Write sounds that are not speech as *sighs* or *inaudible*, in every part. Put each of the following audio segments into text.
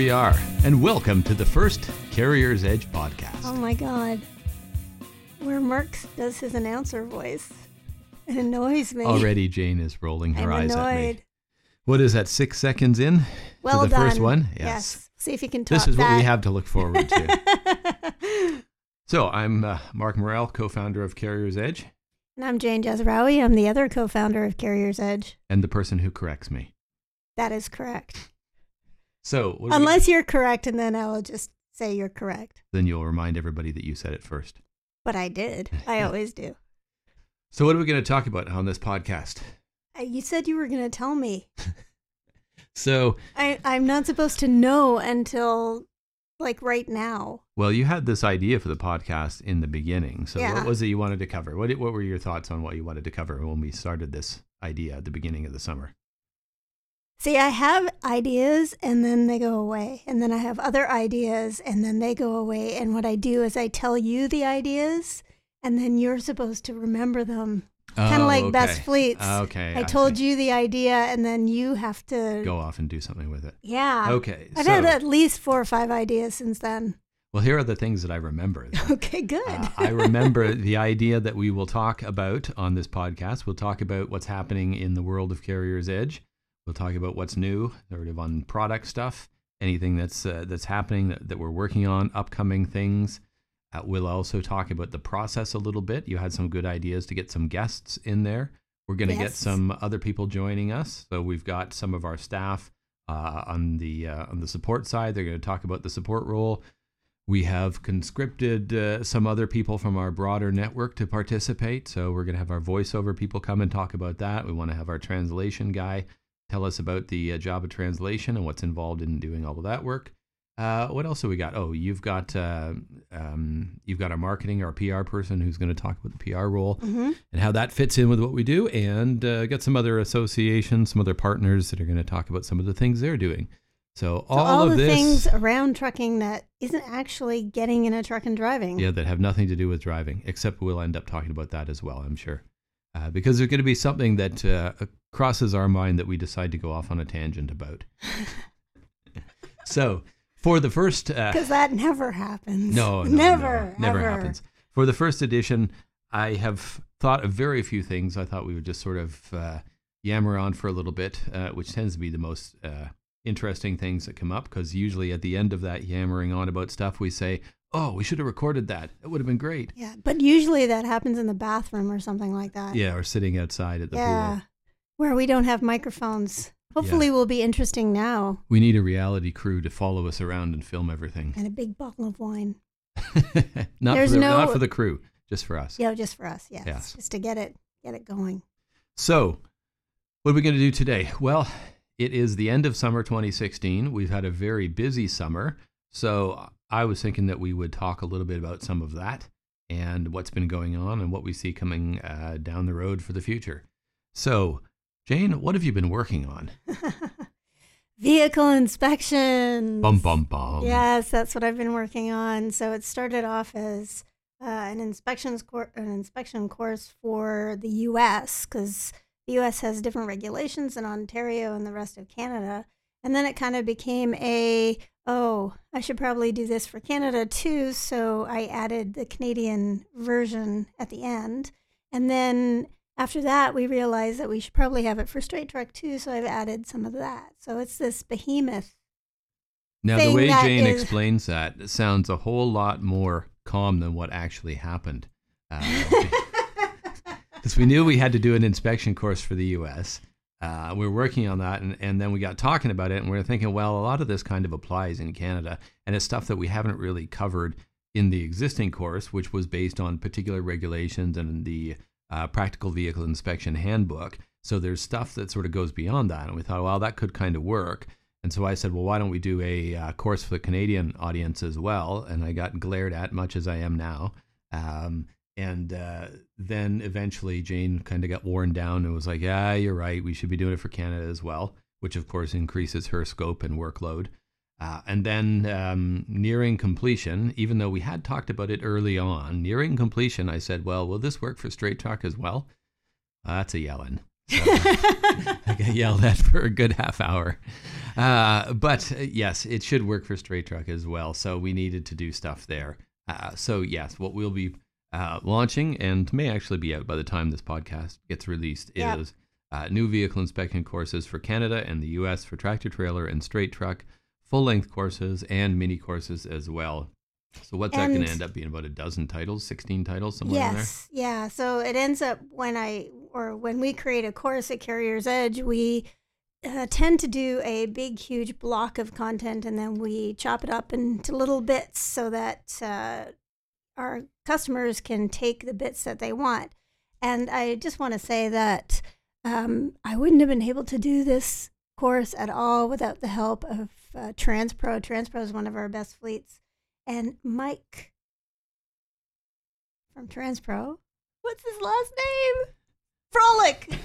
we are, and welcome to the first CarriersEdge podcast. Oh my god. Where Mark does his announcer voice. It annoys me. Already, Jane is rolling her I'm eyes annoyed. at me. What is that? Six seconds in Well to the first one. Yes. See if you can talk This is what we have to look forward to. *laughs* so, I'm uh, Mark Murrell, co-founder of CarriersEdge, and I'm Jane Jazrawy. I'm the other co-founder of CarriersEdge. and the person who corrects me. That is correct. So, what do we- Unless you're correct, and then I'll just say you're correct. then you'll remind everybody that you said it first. But I did. *laughs* I always do. So, what are we going to talk about on this podcast? Uh, You said you were going to tell me. *laughs* So, I, I'm not supposed to know until like right now. well, you had this idea for the podcast in the beginning. So, Yeah. what was it you wanted to cover? What what were your thoughts on what you wanted to cover when we started this idea at the beginning of the summer? See, I have ideas and then they go away. And then I have other ideas and then they go away. And what I do is I tell you the ideas and then you're supposed to remember them. Kind of like Best Fleets. Oh, Okay, I told you the idea and then you have to. go off and do something with it. Yeah. Okay, I've so had at least four or five ideas since then. well, here are the things that I remember. then. *laughs* Okay, good. Uh, I remember the idea that we will talk about on this podcast. We'll talk about what's happening in the world of CarriersEdge. We'll talk about what's new, sort of on product stuff, anything that's uh, that's happening that, that we're working on, upcoming things. Uh, we'll also talk about the process a little bit. You had some good ideas to get some guests in there. We're going to get some other people joining us. So we've got some of our staff uh, on the uh, on the support side. They're going to talk about the support role. We have conscripted uh, some other people from our broader network to participate. So we're going to have our voiceover people come and talk about that. We want to have our translation guy tell us about the uh, job of translation and what's involved in doing all of that work. Uh, what else have we got? Oh, you've got uh, um, you've got our marketing, our PR person who's going to talk about the PR role hmm and how that fits in with what we do, and uh, got some other associations, some other partners that are going to talk about some of the things they're doing. So all, So all of the this, things around trucking that isn't actually getting in a truck and driving. yeah, that have nothing to do with driving, except we'll end up talking about that as well, I'm sure, uh, because there's going to be something that uh, crosses our mind that we decide to go off on a tangent about. *laughs* so for the first, uh, Because that never happens. no, no, never, no, never ever. happens. For the first edition, I have thought of very few things. I thought we would just sort of uh, yammer on for a little bit, uh, which tends to be the most uh, interesting things that come up. Because usually at the end of that yammering on about stuff, we say, "Oh, we should have recorded that. It would have been great." Yeah, but usually that happens in the bathroom or something like that. Yeah, or sitting outside at the yeah, pool. where we don't have microphones. Hopefully, we'll be interesting now. We need a reality crew to follow us around and film everything. And a big bottle of wine. *laughs* not, There's for the, no- not for the crew, just for us. Yeah, just for us. Yes, Yes. just to get it get it going. So, what are we going to do today? Well, it is the end of summer 2016. We've had a very busy summer. So, I was thinking that we would talk a little bit about some of that and what's been going on and what we see coming uh, down the road for the future. So, Jane, what have you been working on? *laughs* Vehicle inspection. Bum, bum, bum. Yes, that's what I've been working on. So it started off as uh, an inspections cour- an inspection course for the U.S. because the U.S. has different regulations than Ontario and the rest of Canada. And then it kind of became a oh, I should probably do this for Canada too. So I added the Canadian version at the end, and then after that we realized that we should probably have it for straight truck too. So I've added some of that. So it's this behemoth Now, the way Jane is- explains that it sounds a whole lot more calm than what actually happened. Uh, *laughs* because we knew we had to do an inspection course for the US. Uh, we were working on that, and, and then we got talking about it, and we were thinking, well, a lot of this kind of applies in Canada, and it's stuff that we haven't really covered in the existing course, which was based on particular regulations and the uh, Practical Vehicle Inspection Handbook. So there's stuff that sort of goes beyond that, and we thought, well, that could kind of work. And so I said, well, why don't we do a uh, course for the Canadian audience as well? And I got glared at, much as I am now. Um, and uh, then eventually Jane kind of got worn down and was like, yeah, you're right. We should be doing it for Canada as well, which of course increases her scope and workload. Uh, and then um, nearing completion, even though we had talked about it early on, nearing completion, I said, well, will this work for straight truck as well? Uh, that's a yelling. So *laughs* I got yelled at for a good half hour. uh, but uh, yes, it should work for straight truck as well. So we needed to do stuff there. Uh, so yes, what we'll be uh, launching and may actually be out by the time this podcast gets released Yep. is uh, new vehicle inspection courses for Canada and the U.S. for tractor trailer and straight truck, full length courses and mini courses as well. So what's that going to end up being? About a dozen titles, sixteen titles, somewhere in there. Yes, yeah. So it ends up when I or when we create a course at CarriersEdge, we uh, tend to do a big, huge block of content, and then we chop it up into little bits so that uh, our customers can take the bits that they want. And I just want to say that um, I wouldn't have been able to do this course at all without the help of uh, Transpro. Transpro is one of our best fleets, and Mike from Transpro. What's his last name? Frolic. You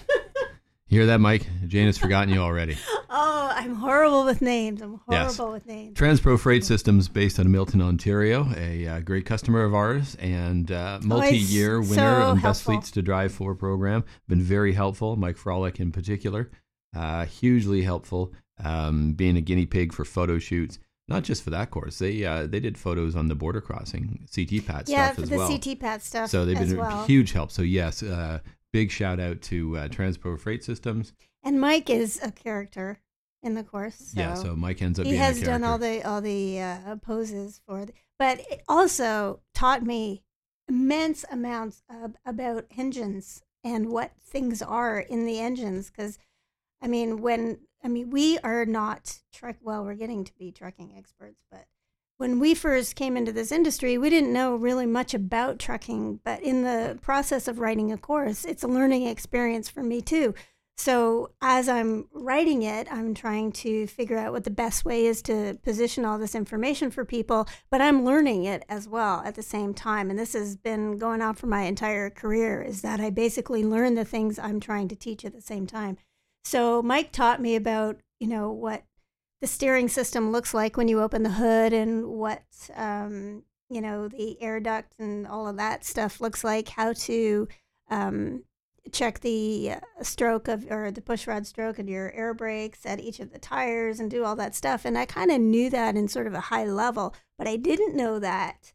*laughs* hear that, Mike? Jane has forgotten you already. *laughs* oh, I'm horrible with names. I'm Yes. horrible with names. Transpro Freight Systems, based out of Milton, Ontario, a uh, great customer of ours and uh, multi-year so winner on Best. Fleets to Drive for program. Been very helpful. Mike Frolic in particular, uh, hugely helpful. Um, being a guinea pig for photo shoots, not just for that course. They uh, they did photos on the border crossing C-TPAT yeah, stuff for the. C-TPAT stuff. so they've been well. a huge help. So yes, uh, big shout out to uh, Transpro Freight Systems. And Mike is a character in the course. So yeah, so Mike ends up he being has a done all the all the uh, poses for, the, but it also taught me immense amounts of, about engines and what things are in the engines. Because, I mean, when I mean we are not truck. Well, we're getting to be trucking experts, but when we first came into this industry, we didn't know really much about trucking. But in the process of writing a course, it's a learning experience for me too. So as I'm writing it, I'm trying to figure out what the best way is to position all this information for people, but I'm learning it as well at the same time. And this has been going on for my entire career is that I basically learn the things I'm trying to teach at the same time. So Mike taught me about, you know, what the steering system looks like when you open the hood and what um, you know, the air duct and all of that stuff looks like, how to um, check the uh, stroke of or the push rod stroke of your air brakes at each of the tires and do all that stuff and i kind of knew that in sort of a high level but i didn't know that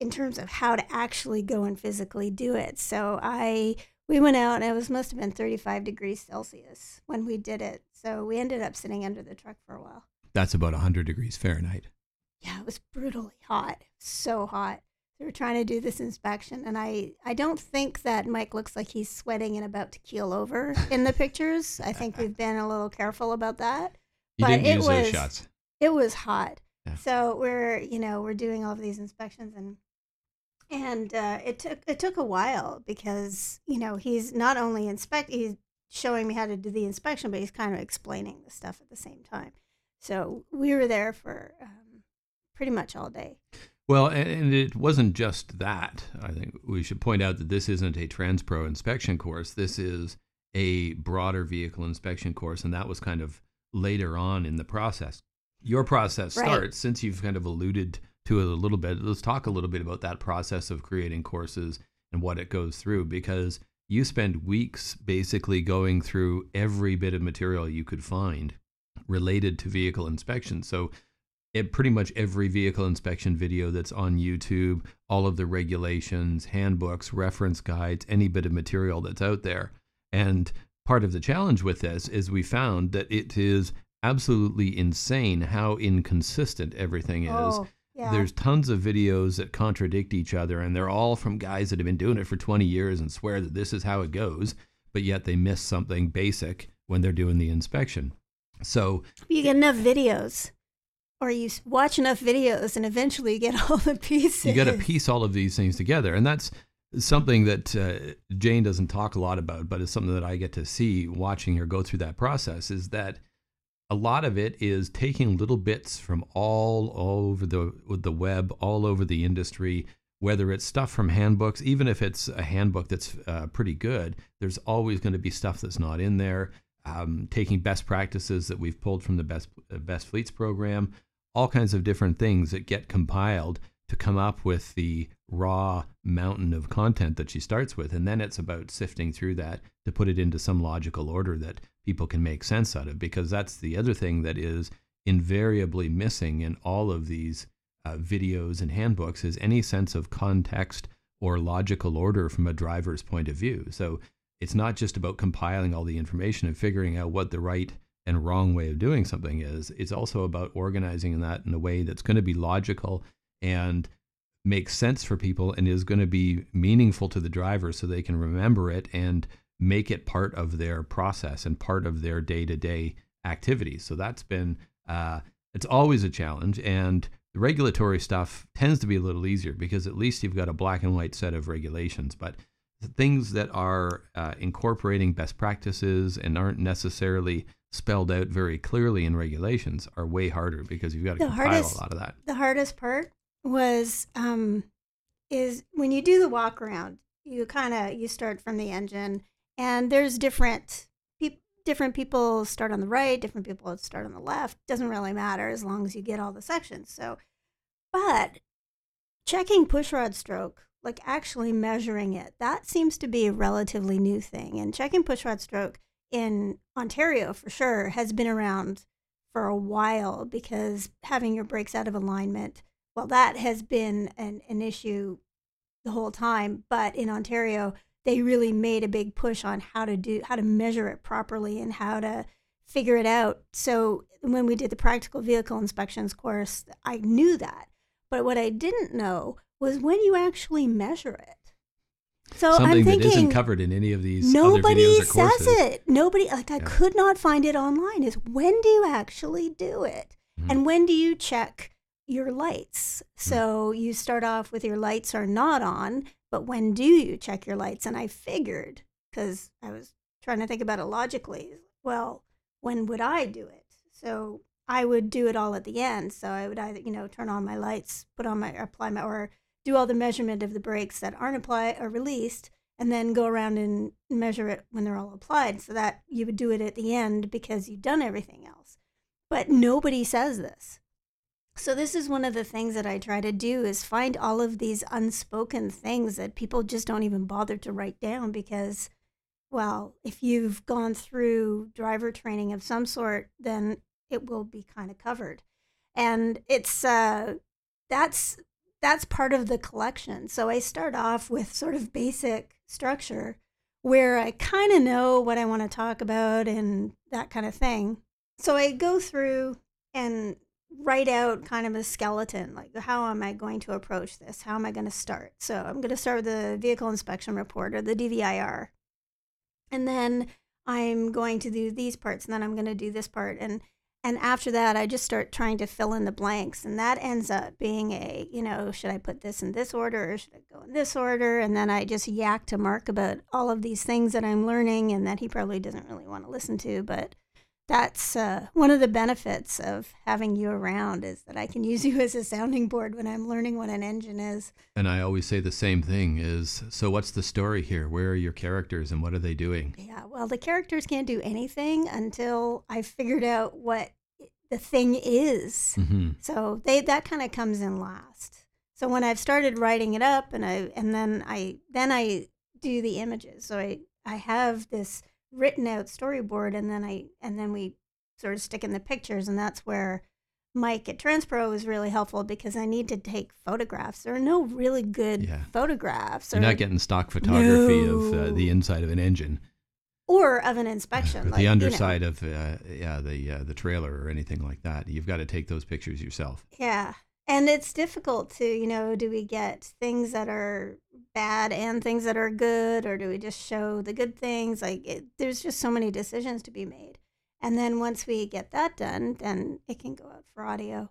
in terms of how to actually go and physically do it so i we went out and it was must have been 35 degrees celsius when we did it so we ended up sitting under the truck for a while That's about 100 degrees Fahrenheit. yeah, it was brutally hot. So hot. Were trying to do this inspection, and I, I don't think that Mike looks like he's sweating and about to keel over in the pictures. I think we've *laughs* been a little careful about that. You But didn't it use those was- shots. It was hot, Yeah. so we're you know we're doing all of these inspections and and uh, it took it took a while because you know he's not only inspect he's showing me how to do the inspection, but he's kind of explaining the stuff at the same time. So we were there for um, pretty much all day. Well, and, it wasn't just that. I think we should point out that this isn't a Transpro inspection course. This is a broader vehicle inspection course, and that was kind of later on in the process. Your process Right. starts since you've kind of alluded to it a little bit. Let's talk a little bit about that process of creating courses and what it goes through because you spend weeks basically going through every bit of material you could find related to vehicle inspection. So it, pretty much every vehicle inspection video that's on YouTube, all of the regulations, handbooks, reference guides, any bit of material that's out there. And part of the challenge with this is we found that it is absolutely insane how inconsistent everything is. Oh, yeah. There's tons of videos that contradict each other, and they're all from guys that have been doing it for 20 years and swear that this is how it goes, but yet they miss something basic when they're doing the inspection. So you get enough videos, or you watch enough videos, and eventually you get *laughs* all the pieces. you got to piece all of these things together and that's something that uh, jane doesn't talk a lot about but it's something that i get to see watching her go through that process is that a lot of it is taking little bits from all over the the web all over the industry whether it's stuff from handbooks even if it's a handbook that's uh, pretty good there's always going to be stuff that's not in there um, taking best practices that we've pulled from the best uh, best fleets program all kinds of different things that get compiled to come up with the raw mountain of content that she starts with. And then it's about sifting through that to put it into some logical order that people can make sense out of because that's the other thing that is invariably missing in all of these uh, videos and handbooks is any sense of context or logical order from a driver's point of view. So it's not just about compiling all the information and figuring out what the right and wrong way of doing something is. It's also about organizing that in a way that's going to be logical and makes sense for people and is going to be meaningful to the driver so they can remember it and make it part of their process and part of their day to day activities. So that's been, uh, it's always a challenge. And the regulatory stuff tends to be a little easier because at least you've got a black and white set of regulations. But things that are uh, incorporating best practices and aren't necessarily spelled out very clearly in regulations are way harder because you've got to the compile hardest, a lot of that. The hardest part was um, is when you do the walk around, you kind of you start from the engine, and there's different pe- different people start on the right, different people start on the left. Doesn't really matter as long as you get all the sections. So, but checking pushrod stroke, like actually measuring it, that seems to be a relatively new thing. And checking pushrod stroke in Ontario for sure has been around for a while because having your brakes out of alignment, well, that has been an, an issue the whole time. But in Ontario, they really made a big push on how to do how to measure it properly and how to figure it out. So when we did the practical vehicle inspections course, I knew that. But what I didn't know was when you actually measure it. So Something I'm thinking, that isn't covered in any of these. Nobody says it. Nobody like I yeah. could not find it online. Is when do you actually do it, mm-hmm. and when do you check your lights? Mm-hmm. So you start off with your lights are not on, but when do you check your lights? And I figured because I was trying to think about it logically. Well, when would I do it? So I would do it all at the end. So I would either you know turn on my lights, put on my apply my or do all the measurement of the brakes that aren't applied or released, and then go around and measure it when they're all applied so that you would do it at the end because you've done everything else. But nobody says this. So this is one of the things that I try to do is find all of these unspoken things that people just don't even bother to write down because well, if you've gone through driver training of some sort, then it will be kind of covered. And it's uh that's that's part of the collection. So I start off with sort of basic structure where I kind of know what I want to talk about and that kind of thing. So I go through and write out kind of a skeleton like how am I going to approach this? How am I going to start? So I'm going to start with the vehicle inspection report or the DVIR. And then I'm going to do these parts and then I'm going to do this part and and after that i just start trying to fill in the blanks. And that ends up being a you know should i put this in this order or should i go in this order? And then i just yak to mark about all of these things that i'm learning and that he probably doesn't really want to listen to. But that's uh, one of the benefits of having you around is that i can use *laughs* you as a sounding board when i'm learning what an engine is. And i always say the same thing is so what's the story here? Where are your characters and what are they doing? Yeah well the characters can't do anything until i've figured out what the thing is. Mm-hmm. So they that kind of comes in last. So when I've started writing it up and I and then I then I do the images. So I I have this written out storyboard and then I and then we sort of stick in the pictures and that's where Mike at Transpro is really helpful because I need to take photographs. There are no really good yeah. photographs. You're not getting stock photography no. of uh, the inside of an engine or of an inspection. Like, the underside you know. of uh, yeah the uh, the trailer or anything like that. You've got to take those pictures yourself. Yeah, and it's difficult to you know do we get things that are bad and things that are good, or do we just show the good things? Like it, there's just so many decisions to be made. And then once we get that done, then it can go out for audio,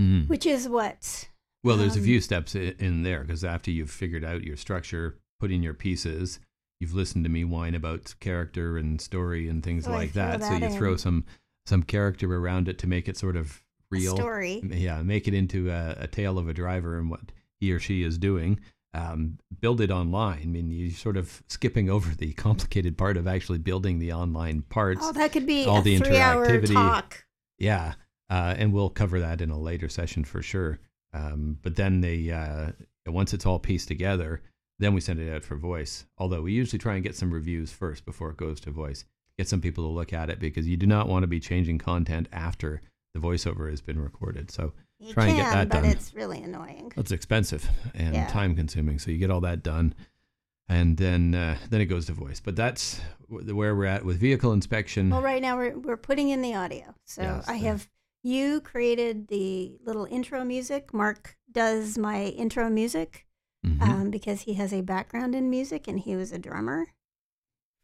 mm-hmm. which is what. Well, there's um, a few steps in there because after you've figured out your structure, put in your pieces, you've listened to me whine about character and story and things oh, like that. that. So you in. throw some some character around it to make it sort of real. A story. Yeah, make it into a, a, tale of a driver and what he or she is doing. Um, build it online. I mean, you're sort of skipping over the *laughs* complicated part of actually building the online parts. Oh, that could be all the interactivity. talk. Yeah, uh, and we'll cover that in a later session for sure. Um, but then they uh, once it's all pieced together, then we send it out for voice. Although we usually try and get some reviews first before it goes to voice. get some people to look at it because you do not want to be changing content after the voiceover has been recorded. So You Try can, and get that but done. it's really annoying. it's expensive and Yeah. time consuming. So you get all that done, and then uh, then it goes to voice. But that's wh- where we're at with vehicle inspection. Well, right now we're we're putting in the audio. So Yes, I the- have you created the little intro music. Mark does my intro music Mhm. um, because he has a background in music and he was a drummer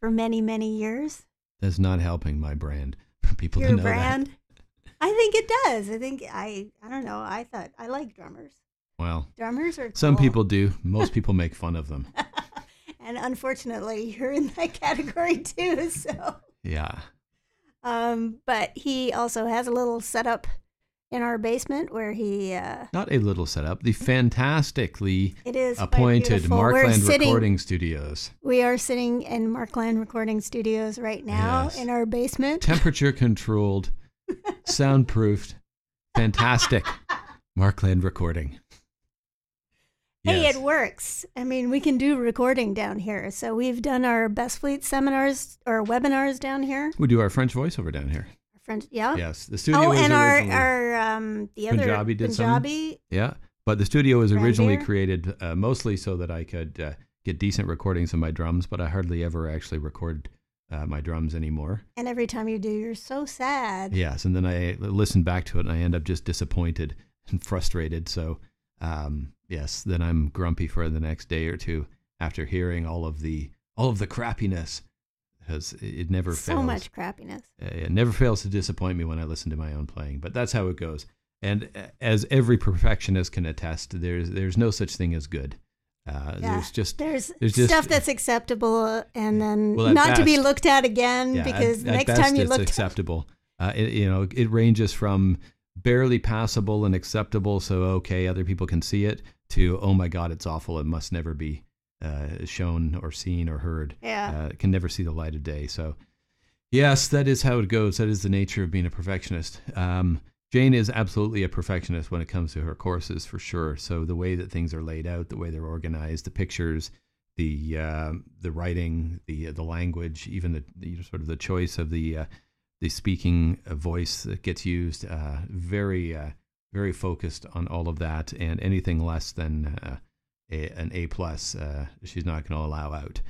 for many many years. That's not helping my brand for *laughs* people Your to know brand. I think it does. I think I I don't know. I thought I like drummers. Well, Drummers are some cool. people do. Most people make fun of them. *laughs* and unfortunately, you're in that *laughs* category too. So, Yeah. um, but he also has a little setup in our basement where he uh, Not a little setup. The fantastically it is appointed Markland sitting- Recording Studios. We are sitting in Markland Recording Studios right now Yes. in our basement. Temperature controlled, *laughs* soundproofed, fantastic Markland Recording. Hey, Yes. it works. I mean, we can do recording down here. So we've done our Best Fleet seminars or webinars down here. We do our French voiceover down here. Friends, yeah. Yes, the studio Oh, was and our our um the other Punjabi did some? Punjabi. yeah, but the studio was originally created uh, mostly so that I could uh, get decent recordings of my drums, but I hardly ever actually record uh, my drums anymore. And every time you do, you're so sad. Yes, and then I listen back to it and I end up just disappointed *laughs* and frustrated. So, um, yes, then I'm grumpy for the next day or two after hearing all of the all of the crappiness, because it never so fails. much crappiness. Uh, It never fails to disappoint me when I listen to my own playing, but that's how it goes. And uh, as every perfectionist can attest, there's there's no such thing as good. Uh, Yeah. There's just There's, There's just- stuff that's acceptable and then Well, at not to be looked at again yeah, because at, at next best time you look acceptable. Uh, it, you know, it ranges from barely passable and acceptable, so okay, other people can see it, to oh my god, it's awful, it must never be uh, shown or seen or heard. Yeah. uh, can never see the light of day. So, yes, that is how it goes. That is the nature of being a perfectionist. Um, Jane is absolutely a perfectionist when it comes to her courses, for sure. So the way that things are laid out, the way they're organized, the pictures, the uh, the writing, the the language, even the, the sort of the choice of the uh, the speaking uh, voice that gets used, uh, very uh, very focused on all of that, and anything less than uh, a, an A plus, uh, she's not going to allow out.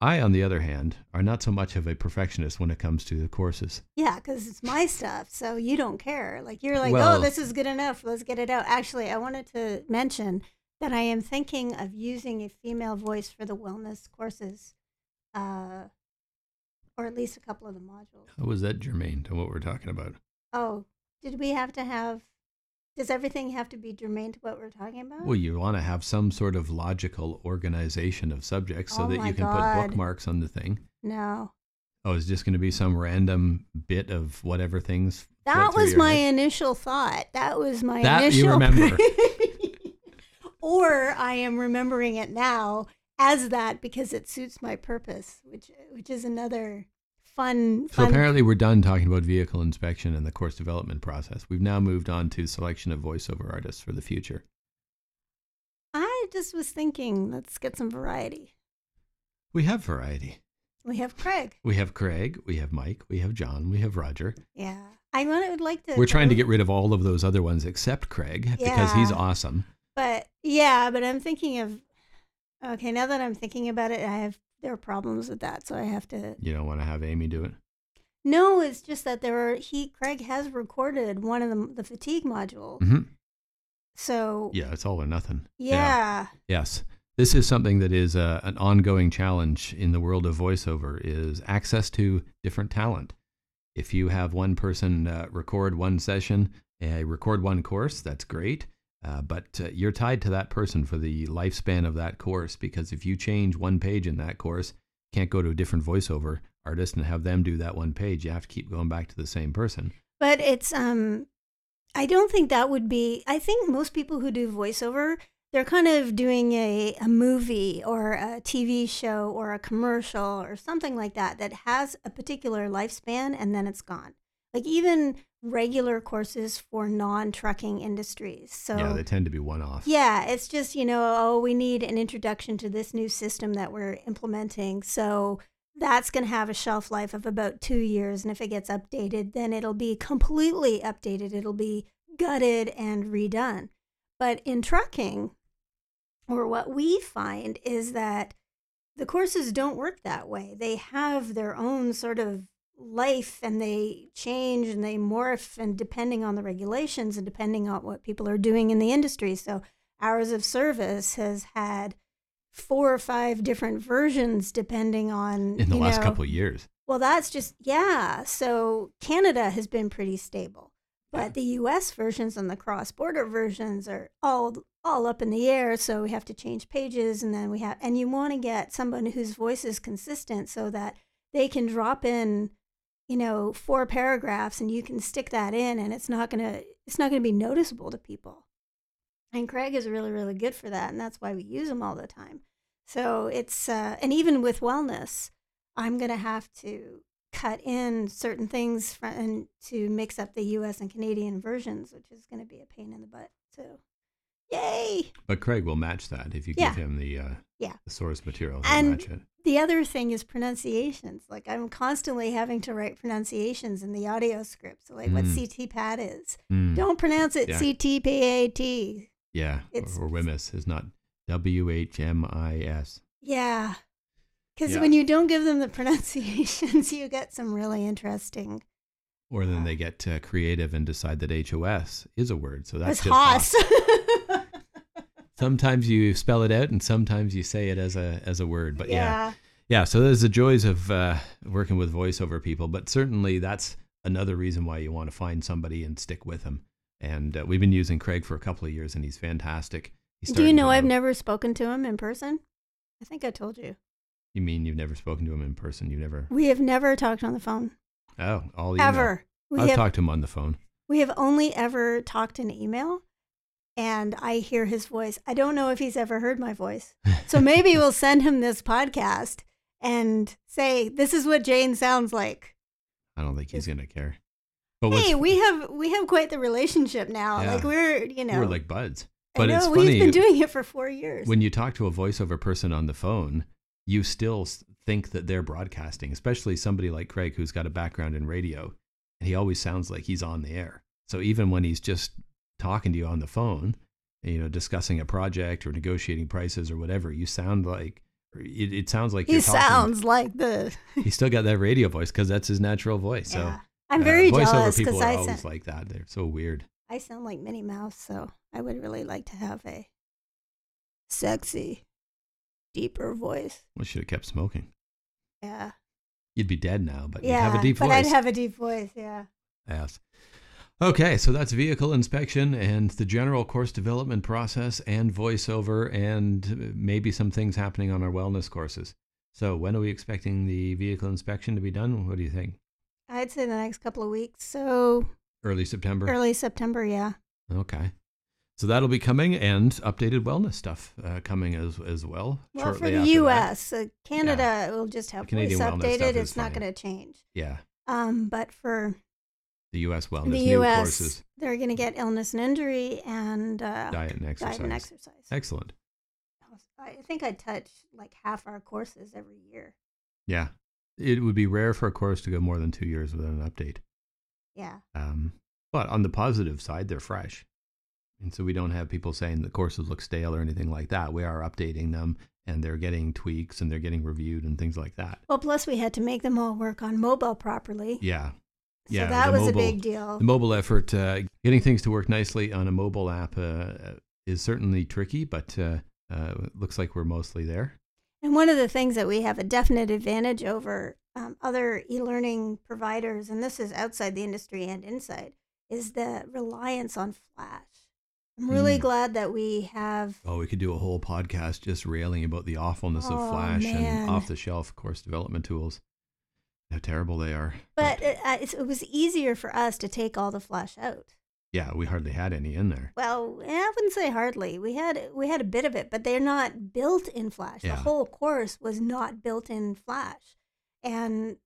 I, on the other hand, are not so much of a perfectionist when it comes to the courses. Yeah, because it's my stuff, so you don't care. Like you're like, Well- oh, this is good enough. Let's get it out. Actually, I wanted to mention that I am thinking of using a female voice for the wellness courses, uh, or at least a couple of the modules. How was that germane to what we're talking about? Oh, did we have to have? Does everything have to be germane to what we're talking about? Well, you want to have some sort of logical organization of subjects so Oh that you can God. put bookmarks on the thing. no, Oh, it's just going to be some random bit of whatever things. that was my head? initial thought. That was my That initial. you remember. *laughs* or I am remembering it now as that because it suits my purpose, which which is another fun. So apparently, we're done talking about vehicle inspection and the course development process. We've now moved on to selection of voiceover artists for the future. I just was thinking, let's get some variety. We have variety. We have Craig. We have Craig, we have Mike, we have John, we have Roger. Yeah, I want would like to. We're trying to get rid of all of those other ones except Craig because he's awesome. But yeah, but I'm thinking of. Okay, now that I'm thinking about it, I have there are problems with that, so I have to. You don't want to have Amy do it. No, it's just that there are he Craig has recorded one of the the fatigue modules, hmm so Yeah, it's all or nothing. yeah. Yes. This is something that is uh, an ongoing challenge in the world of voiceover is access to different talent. If you have one person uh, record one session, uh, record one course, that's great. Uh, but uh, you're tied to that person for the lifespan of that course because if you change one page in that course, you can't go to a different voiceover artist and have them do that one page. You have to keep going back to the same person. But it's um I don't think that would be I think most people who do voiceover, they're kind of doing a, a movie or a TV show or a commercial or something like that that has a particular lifespan and then it's gone. Like even regular courses for non-trucking industries. So yeah, they tend to be one off. Yeah, it's just, you know, oh, we need an introduction to this new system that we're implementing. So that's going to have a shelf life of about two years. And if it gets updated, then it'll be completely updated. It'll be gutted and redone. But in trucking, or what we find is that the courses don't work that way. They have their own sort of life and they change and they morph and depending on the regulations and depending on what people are doing in the industry. So hours of service has had four or five different versions depending on in the last know, couple of years. Well, that's just yeah. So Canada has been pretty stable, but yeah. the U.S. versions and the cross-border versions are all all up in the air. So we have to change pages, and then we have and you want to get someone whose voice is consistent so that they can drop in, you know, four paragraphs, and you can stick that in, and it's not gonna it's not gonna be noticeable to people. And Craig is really really good for that, and that's why we use him all the time. So it's uh, and even with wellness, I'm gonna have to cut in certain things and to mix up the U.S. and Canadian versions, which is going to be a pain in the butt. So, yay! But Craig will match that if you Yeah. give him the uh, Yeah. the source material. And- match it. The other thing is pronunciations. Like I'm constantly having to write pronunciations in the audio script. So like what Mm. CT pad is. Mm, Don't pronounce it Yeah. CTPAT. yeah, it's- or, or is not W H M I S. Yeah. Because Yeah. when you don't give them the *laughs* pronunciations, you get some really interesting. Or then Uh, they get uh, creative and decide that H O S is a word. So that's just Haas. *laughs* Sometimes you spell it out, and sometimes you say it as a as a word. But yeah, yeah. Yeah, so there's the joys of uh, working with voiceover people, but certainly that's another reason why you want to find somebody and stick with them. And uh, we've been using Craig for a couple of years, and he's fantastic. Do you know I've never spoken to him in person? I think I told you. You mean you've never spoken to him in person? You've never? We have never talked on the phone. Oh, all email. Ever. We I've have talked to him on the phone. we have only ever talked in email and I hear his voice. I don't know if he's ever heard my voice. So maybe we'll *laughs* send him this podcast and say, This is what Jane sounds like. I don't think he's gonna care. But Hey, we have we have quite the relationship now. Yeah. Like we're you know we're like buds. But know, it's we've been doing it for four years. when you talk to a voiceover person on the phone, you still think that they're broadcasting, especially somebody like Craig who's got a background in radio, and he always sounds like he's on the air. So even when he's just talking to you on the phone, you know, discussing a project or negotiating prices or whatever, you sound like it, it sounds like he you're talking. sounds like the *laughs* He's still got that radio voice because that's his natural voice. So. I'm uh, very voiceover jealous people because are I always sound, like that. They're so weird. I sound like Minnie Mouse, so I would really like to have a sexy, deeper voice. We should have kept smoking. Yeah. You'd be dead now, but yeah. you'd have a deep but voice. I'd have a deep voice, yeah. Yes. Okay, so that's vehicle inspection and the general course development process and voiceover and maybe some things happening on our wellness courses. So, when are we expecting the vehicle inspection to be done? What do you think? I'd say the next couple of weeks. So Early September? early September, yeah. Okay. So that'll be coming and updated wellness stuff uh, coming as as well. Well, for the. U.S., uh, Canada will just have voice updated. It's not going to change. Yeah, Um, but for the U.S. wellness the new U.S., courses, they're going to get illness and injury and uh, diet and exercise. diet and exercise. Excellent. I think I touch like half our courses every year. Yeah, it would be rare for a course to go more than two years without an update. Yeah. Um, but on the positive side, they're fresh. And so we don't have people saying the courses look stale or anything like that. We are updating them and they're getting tweaks and they're getting reviewed and things like that. Well, plus we had to make them all work on mobile properly. Yeah. So yeah, that was mobile- a big deal. The mobile effort, uh, getting things to work nicely on a mobile app uh, is certainly tricky, but uh, uh, looks like we're mostly there. And one of the things that we have a definite advantage over um, other e learning providers, and this is outside the industry and inside, is the reliance on Flash. I'm really Mm. glad that we have. Oh, we could do a whole podcast just railing about the awfulness of Oh, Flash man. and off the shelf course development tools. How terrible they are. But it, uh, it was easier for us to take all the Flash out. yeah, we hardly had any in there. Well, I wouldn't say hardly. We had we had a bit of it, but they're not built in Flash. Yeah. The whole course was not built in Flash. And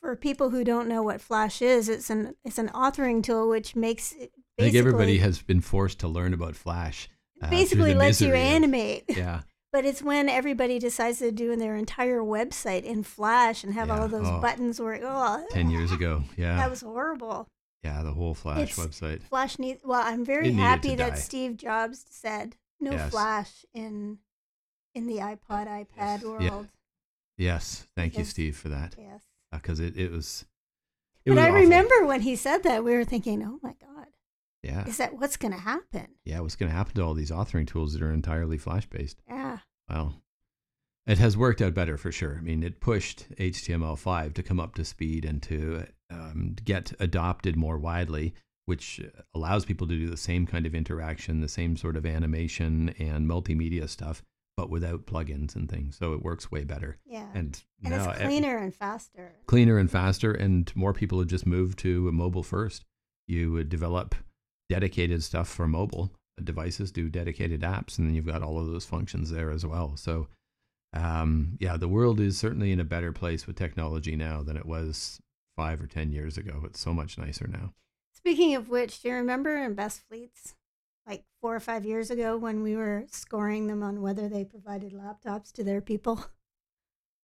for people who don't know what Flash is, it's an it's an authoring tool which makes it I think everybody has been forced to learn about Flash. uh, basically lets you misery of- animate. yeah, But it's when everybody decides to do their entire website in Flash and have all Yeah. of those Oh. buttons where, oh, 10 years ago. *laughs* Yeah. that was horrible. yeah, the whole Flash It's- website. Flash needs. Well, I'm very happy that die. Steve Jobs said no Yes. Flash in in the iPod, iPad world. Yes. Thank you, Steve, for that. Yes. Uh, because it, it was. It But was I awful. remember when he said that, we were thinking, oh my God, Yeah. is that what's going to happen? Yeah. What's going to happen to all these authoring tools that are entirely Flash based? Yeah. Well, it has worked out better for sure. I mean, it pushed HTML5 to come up to speed and to um, get adopted more widely, which allows people to do the same kind of interaction, the same sort of animation and multimedia stuff, but without plugins and things. So it works way better. Yeah. And, And now it's cleaner and faster. cleaner and faster, and more people have just moved to mobile first. You would develop dedicated stuff for mobile devices, do dedicated apps, and then you've got all of those functions there as well. So, um, yeah, the world is certainly in a better place with technology now than it was five or ten years ago. It's so much nicer now. Speaking of which, do you remember in Best Fleets, like four or five years ago, when we were scoring them on whether they provided laptops to their people? *laughs*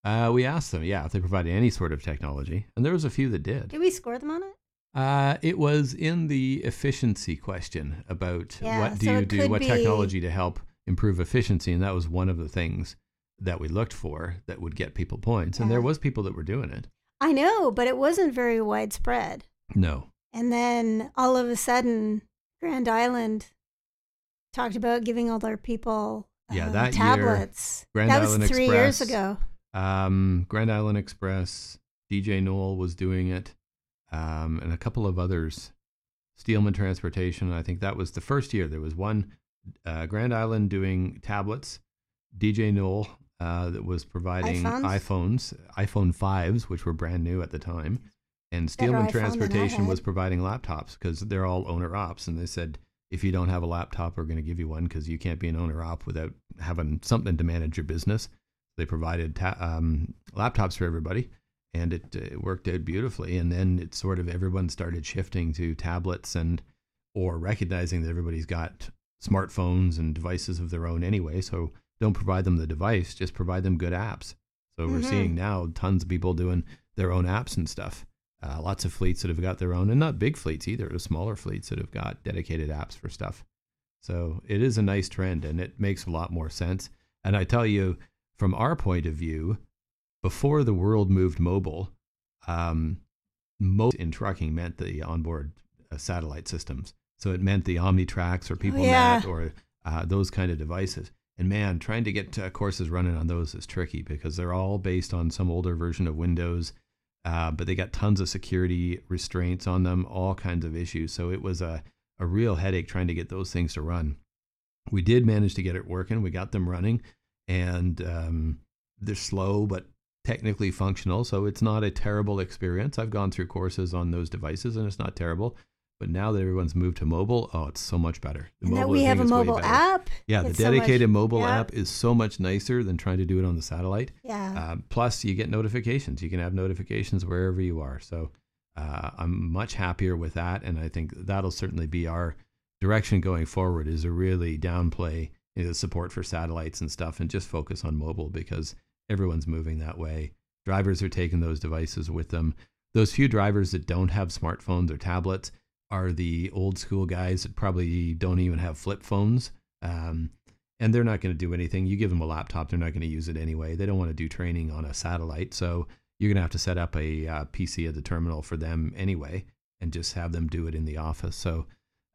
Uh, we asked them, yeah, if they provided any sort of technology, and there was a few that did. Did we score them on it? Uh, it was in the efficiency question about Yeah, what do so you do, what be- technology to help improve efficiency, and that was one of the things that we looked for that would get people points. And there was people that were doing it. I know, but it wasn't very widespread. No, And then all of a sudden, Grand Island talked about giving all their people Yeah, uh, that year, tablets. Grand that Island was three years ago. um, Grand Island Express, DJ Noel was doing it, um, and a couple of others. Steelman Transportation, I think that was the first year. There was one uh, Grand Island doing tablets, DJ Knoll uh, that was providing iPhones? iPhones, iPhone 5s, which were brand new at the time. And Steelman iPhone than I Transportation was providing laptops because they're all owner ops. And they said, if you don't have a laptop, we're going to give you one because you can't be an owner op without having something to manage your business. They provided ta- um, laptops for everybody, and it, it worked out beautifully. And then it sort of everyone started shifting to tablets and or recognizing that everybody's got smartphones and devices of their own anyway. So don't provide them the device, just provide them good apps. So we're Mhm. seeing now tons of people doing their own apps and stuff. Uh, lots of fleets that have got their own, and not big fleets either, the smaller fleets that have got dedicated apps for stuff. So it is a nice trend and it makes a lot more sense. And I tell you, from our point of view, before the world moved mobile, um, most in trucking meant the onboard uh, satellite systems. So it meant the Omnitracs or PeopleNet yeah. or uh, those kind of devices. And man, trying to get uh, courses running on those is tricky because they're all based on some older version of Windows, uh, but they got tons of security restraints on them, all kinds of issues. So it was a, a real headache trying to get those things to run. We did manage to get it working. We got them running, and um, they're slow but technically functional. So it's not a terrible experience. I've gone through courses on those devices, and it's not terrible. But now that everyone's moved to mobile, oh, it's so much better. The And that we have a mobile app. Yeah, the It's so much- dedicated mobile yeah. app is so much nicer than trying to do it on the satellite. Yeah. Uh, plus, you get notifications. You can have notifications wherever you are. So uh, I'm much happier with that, and I think that'll certainly be our direction going forward. Is to really downplay you know, the support for satellites and stuff, and just focus on mobile because everyone's moving that way. Drivers are taking those devices with them. Those few drivers that don't have smartphones or tablets are the old school guys that probably don't even have flip phones. Um, and they're not going to do anything. You give them a laptop, they're not going to use it anyway. They don't want to do training on a satellite. So you're going to have to set up a uh, PC at the terminal for them anyway and just have them do it in the office. So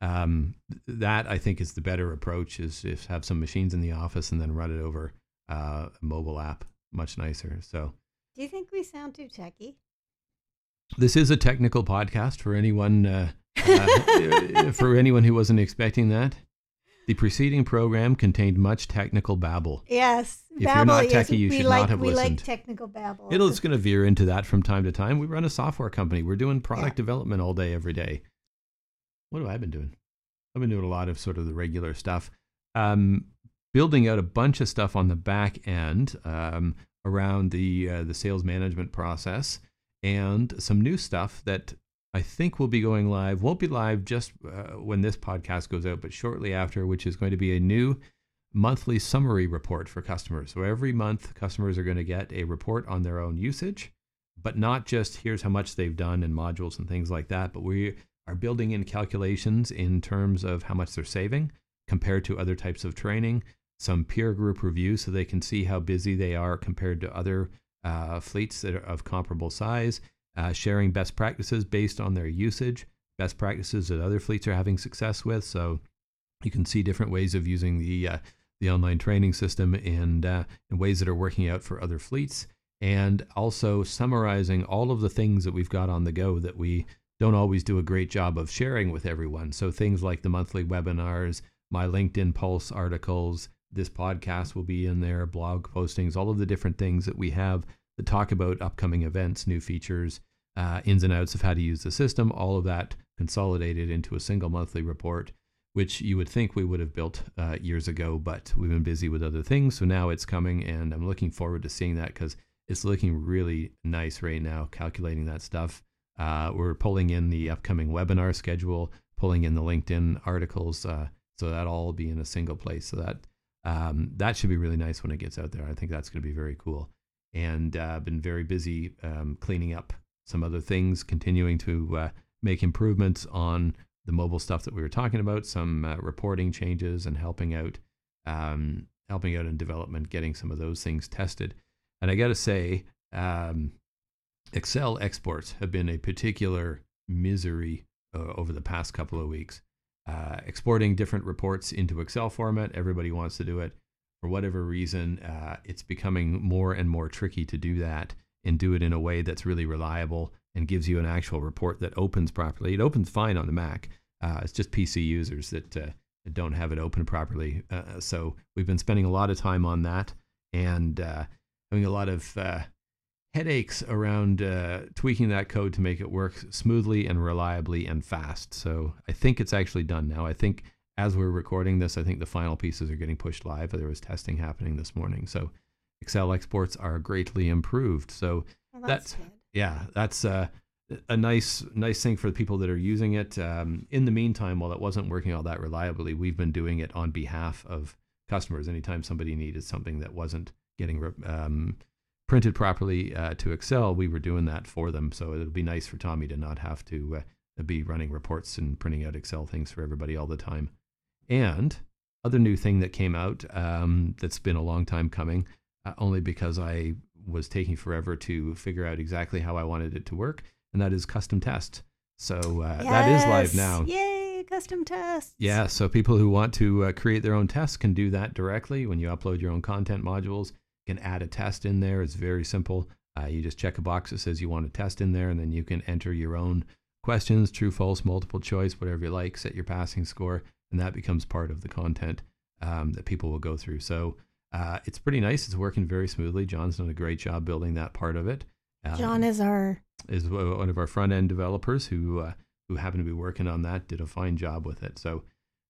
um, that I think is the better approach is if have some machines in the office and then run it over uh, a mobile app. Much nicer. So Do you think we sound too techy? this is a technical podcast for anyone uh, *laughs* uh, for anyone who wasn't expecting that. The preceding program contained much technical babble. Yes. If you're babble, not yes, techie, you we should like, not have we listened. like technical babble. It'll, it's going to veer into that from time to time. We run a software company. We're doing product Yeah. development all day, every day. What have I been doing? I've been doing a lot of sort of the regular stuff, um, building out a bunch of stuff on the back end um, around the uh, the sales management process, and some new stuff that I think will be going live. Won't be live just uh, when this podcast goes out, but shortly after, which is going to be a new monthly summary report for customers. So every month, customers are going to get a report on their own usage, but not just here's how much they've done in modules and things like that, but we are building in calculations in terms of how much they're saving compared to other types of training, some peer group review so they can see how busy they are compared to other uh, fleets that are of comparable size, uh, sharing best practices based on their usage, best practices that other fleets are having success with. So you can see different ways of using the uh, the online training system and uh, in ways that are working out for other fleets, and also summarizing all of the things that we've got on the go that we don't always do a great job of sharing with everyone. So things like the monthly webinars, my LinkedIn Pulse articles, this podcast will be in there, blog postings, all of the different things that we have that talk about upcoming events, new features, uh, ins and outs of how to use the system, all of that consolidated into a single monthly report, which you would think we would have built uh, years ago, but we've been busy with other things. So now it's coming, and I'm looking forward to seeing that because it's looking really nice right now, calculating that stuff. Uh, we're pulling in the upcoming webinar schedule, pulling in the LinkedIn articles, uh, so that all will be in a single place. So that um, that should be really nice when it gets out there. I think that's going to be very cool. And uh, been very busy um, cleaning up some other things, continuing to uh, make improvements on the mobile stuff that we were talking about, some uh, reporting changes, and helping out, um, helping out in development, getting some of those things tested. And I got to say, um, Excel exports have been a particular misery uh, over the past couple of weeks. Uh, exporting different reports into Excel format, everybody wants to do it. For whatever reason, uh, it's becoming more and more tricky to do that and do it in a way that's really reliable and gives you an actual report that opens properly. It opens fine on the Mac. Uh, it's just PC users that uh, don't have it open properly. Uh, so we've been spending a lot of time on that and having a lot of headaches around uh, tweaking that code to make it work smoothly and reliably and fast. So I think it's actually done now. I think as we're recording this, I think the final pieces are getting pushed live. There was testing happening this morning. So Excel exports are greatly improved. So Well, that's, that's good. yeah, that's uh, a nice nice thing for the people that are using it. Um, in the meantime, while it wasn't working all that reliably, we've been doing it on behalf of customers. Anytime somebody needed something that wasn't getting re- um, printed properly uh, to Excel, we were doing that for them. So it'll be nice for Tommy to not have to uh, be running reports and printing out Excel things for everybody all the time. And other new thing that came out um, that's been a long time coming, uh, only because I was taking forever to figure out exactly how I wanted it to work, and that is custom test. So uh, that is live now. Yay, custom tests. Yeah, so people who want to uh, create their own tests can do that directly when you upload your own content modules. You can add a test in there. It's very simple. Uh, you just check a box that says you want a test in there, and then you can enter your own questions, true, false, multiple choice, whatever you like, set your passing score, and that becomes part of the content um, that people will go through. So uh, it's pretty nice. It's working very smoothly. John's done a great job building that part of it. Uh, John is our is one of our front end developers who uh, who happen to be working on that. Did a fine job with it. So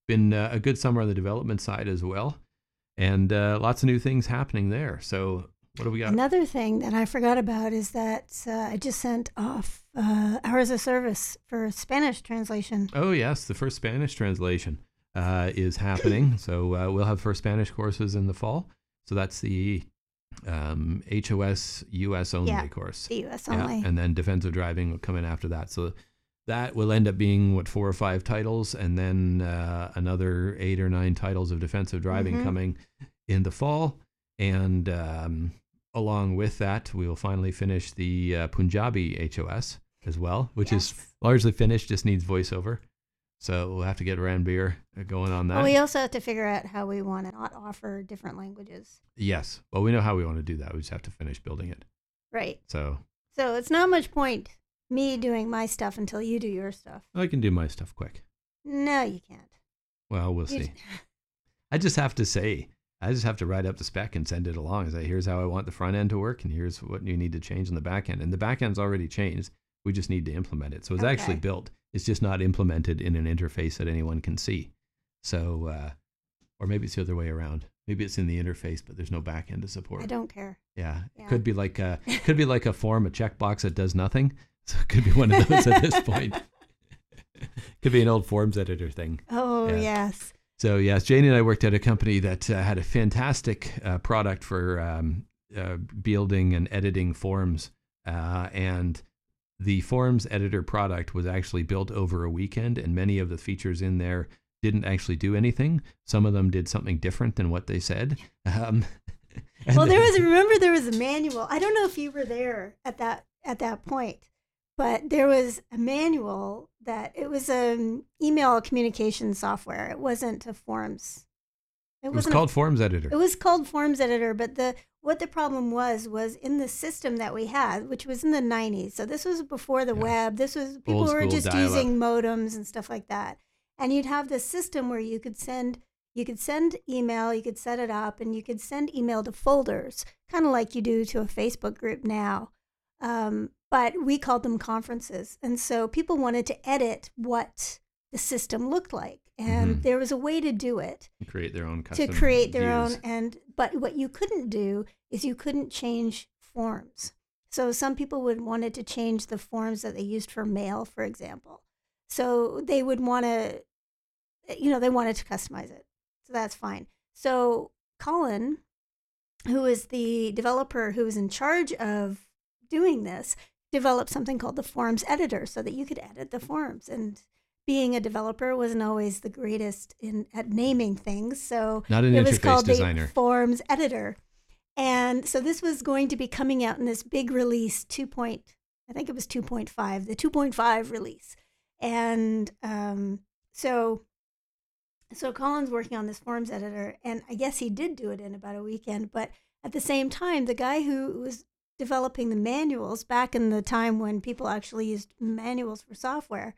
been uh, a good summer on the development side as well, and uh, lots of new things happening there. So what do we got? Another thing that I forgot about is that uh, I just sent off uh, hours of service for Spanish translation. Oh yes, the first Spanish translation uh, is happening. *clears throat* so uh, we'll have first Spanish courses in the fall. So that's the um, HOS US only Yeah. course. The U.S. Yeah, only. and then defensive driving will come in after that. So that will end up being what four or five titles, and then uh, another eight or nine titles of defensive driving Mhm. coming in the fall. And um, along with that, we will finally finish the uh, Punjabi HOS as well, which is largely finished, just needs voiceover. So we'll have to get Ranbir going on that. Well, we also have to figure out how we want to not offer different languages. yes. Well, we know how we want to do that. We just have to finish building it. Right. So So it's not much point me doing my stuff until you do your stuff. I can do my stuff quick. No, you can't. Well, we'll You see. *laughs* I just have to say, I just have to write up the spec and send it along. Say, here's how I want the front end to work, and here's what you need to change in the back end. And the back end's already changed. We just need to implement it. So it's actually built. It's just not implemented in an interface that anyone can see. So, uh, or maybe it's the other way around. Maybe it's in the interface, but there's no back end to support. I don't care. Yeah, Yeah. it could be like a *laughs* could be like a form, a checkbox that does nothing. *laughs* So it could be one of those at this point. *laughs* could be an old forms editor thing. Oh Yeah. yes. So yes, Janie and I worked at a company that uh, had a fantastic uh, product for um, uh, building and editing forms, uh, and the forms editor product was actually built over a weekend, and many of the features in there didn't actually do anything. Some of them did something different than what they said. Um, *laughs* well, there was remember there was a manual. I don't know if you were there at that at that point, but there was a manual that it was an email communication software. It wasn't a forms. it was wasn't a called Forms Editor. It was called Forms Editor, but the what the problem was was in the system that we had, which was in the 90s. So this was before the Yeah. web. This was people Old were just using modems and stuff like that. And you'd have this system where you could send you could send email, you could set it up, and you could send email to folders, kind of like you do to a Facebook group now. Um, but we called them conferences, and so people wanted to edit what the system looked like, and Mhm. there was a way to do it create their own to create their views. own and but what you couldn't do is you couldn't change forms. So some people would wanted to change the forms that they used for mail for example. So they would want to you know they wanted to customize it. So that's fine. So colin who is the developer who was in charge of doing this developed something called the forms editor so that you could edit the forms. And being a developer wasn't always the greatest in at naming things. So Not an it was called designer. the forms editor. And so this was going to be coming out in this big release 2 point i think it was 2.5 the 2.5 release. And um, so so colin's working on this forms editor and i guess he did do it in about a weekend but at the same time the guy who was developing the manuals back in the time when people actually used manuals for software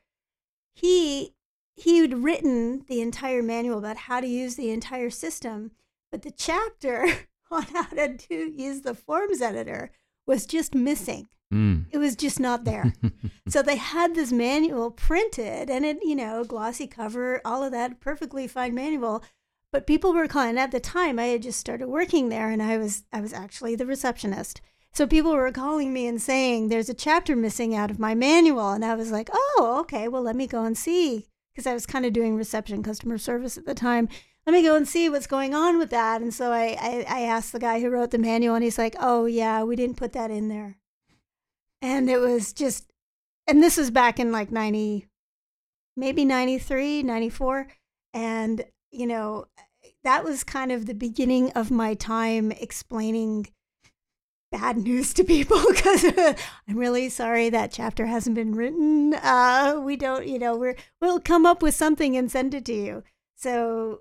he he had written the entire manual about how to use the entire system but the chapter *laughs* on how to do, use the forms editor was just missing. Mm. it was just not there. *laughs* So they had this manual printed and it you know glossy cover all of that perfectly fine manual but people were calling at the time i had just started working there and i was i was actually the receptionist so people were calling me and saying there's a chapter missing out of my manual. And i was like oh okay. Well let me go and see. Because i was kind of doing reception customer service at the time. Let me go and see what's going on with that. And so I, I i asked the guy who wrote the manual and he's like oh yeah we didn't put that in there. And it was just and this was back in like 90 maybe 93 94 and you know that was kind of the beginning of my time explaining bad news to people *laughs* because i'm really sorry that chapter hasn't been written uh we don't you know we're we'll come up with something and send it to you so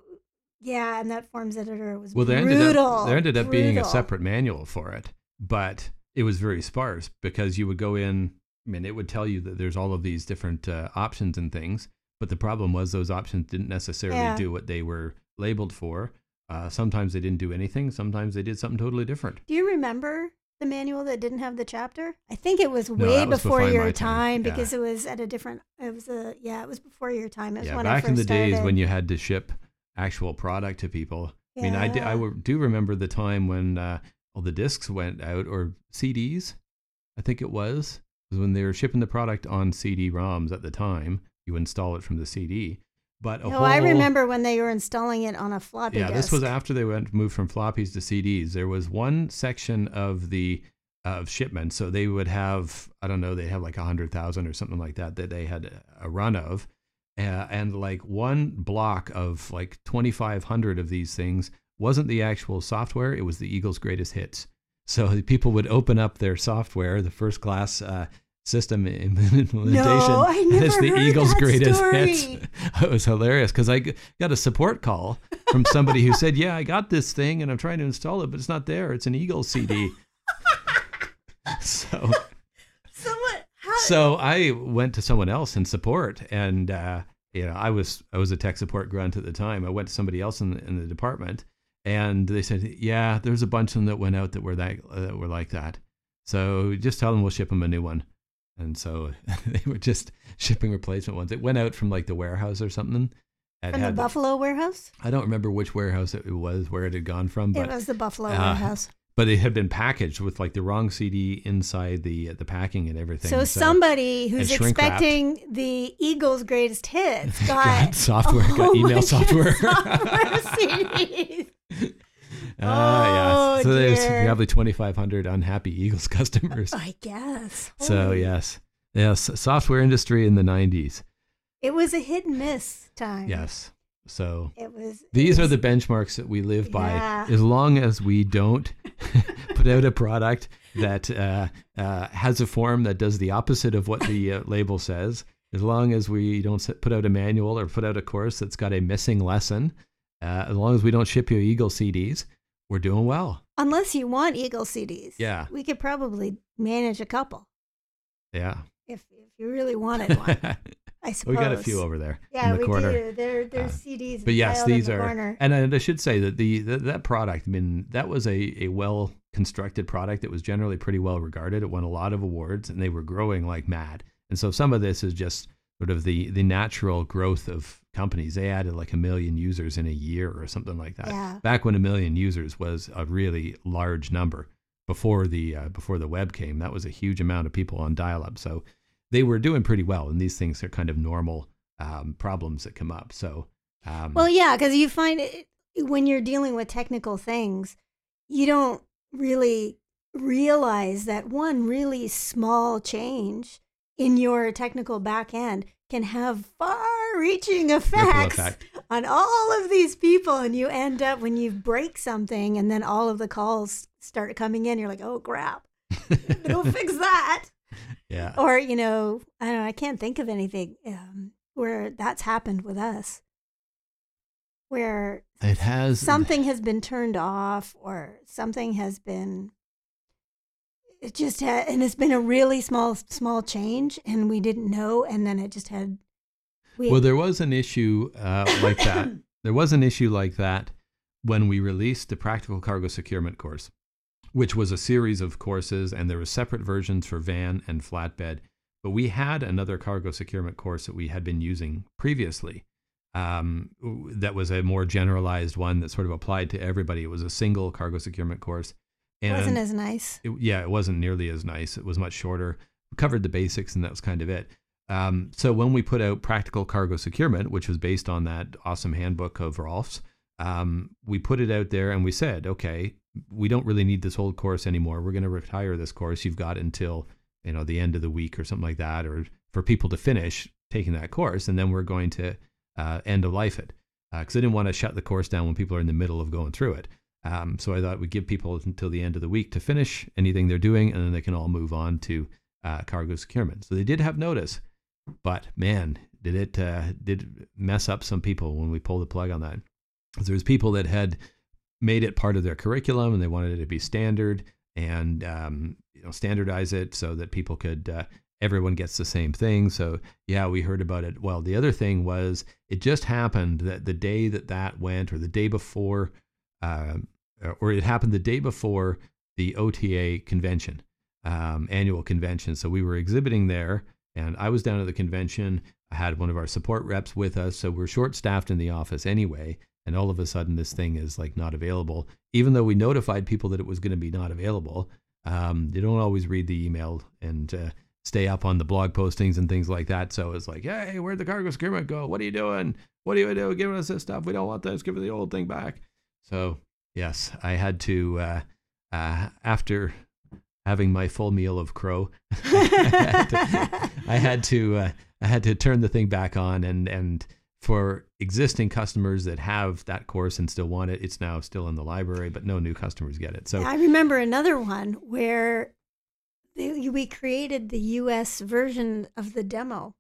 yeah and that forms editor was Well, there brutal ended up there ended up being a separate manual for it, but it was very sparse because you would go in. I mean, it would tell you that there's all of these different uh, options and things, but the problem was those options didn't necessarily Yeah. do what they were labeled for. Uh, sometimes they didn't do anything. Sometimes they did something totally different. Do you remember the manual that didn't have the chapter? I think it was way was before before your time, time, yeah. because it was at a different. It was a yeah, it was before your time. It was yeah, back in the days when you had to ship actual product to people. I mean, I, I do remember the time when uh, all the discs went out or CDs. I think it was was when they were shipping the product on CD-ROMs at the time. You install it from the CD, but No, whole, I remember when they were installing it on a floppy Yeah, disk. this was after they went moved from floppies to CDs. There was one section of the of shipment, so they would have I don't know, they have like a hundred thousand or something like that that they had a run of, uh, and like one block of like twenty five hundred of these things wasn't the actual software; it was the Eagles' greatest hits. So people would open up their software, the first class uh, system *laughs* implementation, No, I never the heard Eagles' that greatest story. hits. *laughs* it was hilarious because I got a support call from somebody who said, "Yeah, I got this thing and I'm trying to install it, but it's not there. It's an Eagles CD." *laughs* so, So what? How? so I went to someone else in support, and uh, you know, I was I was a tech support grunt at the time. I went to somebody else in the, in the department, and they said, "Yeah, there's a bunch of them that went out that were that uh, that were like that. So just tell them we'll ship them a new one." And so *laughs* they were just shipping replacement ones. It went out from like the warehouse or something. It From the Buffalo warehouse? I don't remember which warehouse it was, where it had gone from, It but was the Buffalo uh, warehouse. but it had been packaged with like the wrong CD inside the the packing and everything. So, somebody who's expecting the Eagles' greatest hits *laughs* got, got software, got *laughs* email software. software CDs. Ah, Oh, yes. So there's dear. probably 2,500 unhappy Eagles *laughs* customers. I guess. So yes, yes, software industry in the 90s. it was a hit and miss time. Yes. So it was. it these are the benchmarks that we live by. Yeah. As long as we don't *laughs* put out a product that uh, uh, has a form that does the opposite of what the uh, *laughs* label says, as long as we don't put out a manual or put out a course that's got a missing lesson, uh, as long as we don't ship you Eagle CDs, we're doing well. unless you want Eagle CDs. Yeah. we could probably manage a couple Yeah. if if you really wanted one. *laughs* I suppose we got a few over there Yeah, in the we corner. do. There, there's Uh, CDs. but yes, these the are, corner. and I, I should say that the that, that product, I mean, that was a, a well constructed product that was generally pretty well regarded. It won a lot of awards, and they were growing like mad. And so some of this is just sort of the the natural growth of companies. They added like a million users in a year or something like that. Yeah. Back when a million users was a really large number before the uh, before the web came, that was a huge amount of people on dial up. So they were doing pretty well, and these things are kind of normal um, problems that come up. So. Um, Well, yeah, because you find it when you're dealing with technical things, you don't really realize that one really small change in your technical back end can have far-reaching effects effect. on all of these people, and you end up when you break something, and then all of the calls start coming in. You're like, oh crap, *laughs* go fix that. *laughs* Yeah. Or you know, I don't know. I can't think of anything um, where that's happened with us, where It has something has been turned off or something has been it just had and it's been a really small small change and we didn't know and then it just had we Well, there was an issue uh, like that. *coughs* there was an issue like that when we released the Practical Cargo Securement course, which was a series of courses, and there were separate versions for van and flatbed. But we had another cargo securement course that we had been using previously. Um, that was a more generalized one that sort of applied to everybody. It was a single cargo securement course. It wasn't as nice it, yeah, it wasn't nearly as nice. It was much shorter. We covered the basics, and that was kind of it. Um, so when we put out Practical Cargo Securement, which was based on that awesome handbook of Rolf's, um, we put it out there and we said, okay, we don't really need this old course anymore. We're going to retire this course. You've got until you know the end of the week or something like that, or for people to finish taking that course, and then we're going to uh, end of life it because I didn't want to shut the course down when people are in the middle of going through it. Um, so I thought we'd give people until the end of the week to finish anything they're doing, and then they can all move on to uh, cargo securement. So they did have notice, but man, did it uh, did mess up some people when we pulled the plug on that. There was people that had made it part of their curriculum, and they wanted it to be standard and um, you know standardize it so that people could uh, everyone gets the same thing. So yeah, we heard about it. Well, the other thing was it just happened that the day that that went, or the day before, uh, or it happened the day before the OTA convention, um, annual convention. So we were exhibiting there, and I was down at the convention. I had one of our support reps with us, so we're short staffed in the office anyway. And all of a sudden, this thing is like not available, even though we notified people that it was going to be not available. Um, they don't always read the email and uh, stay up on the blog postings and things like that. So it's like, hey, where'd the cargo securement go? What are you doing? What are you doing? Giving us this stuff? We don't want this. Give us the old thing back. So yes, I had to uh, uh, after having my full meal of crow, *laughs* I had to, I had to uh, I had to turn the thing back on and and for existing customers that have that course and still want it, it's now still in the library, but no new customers get it. So I remember another one where we created the US version of the demo.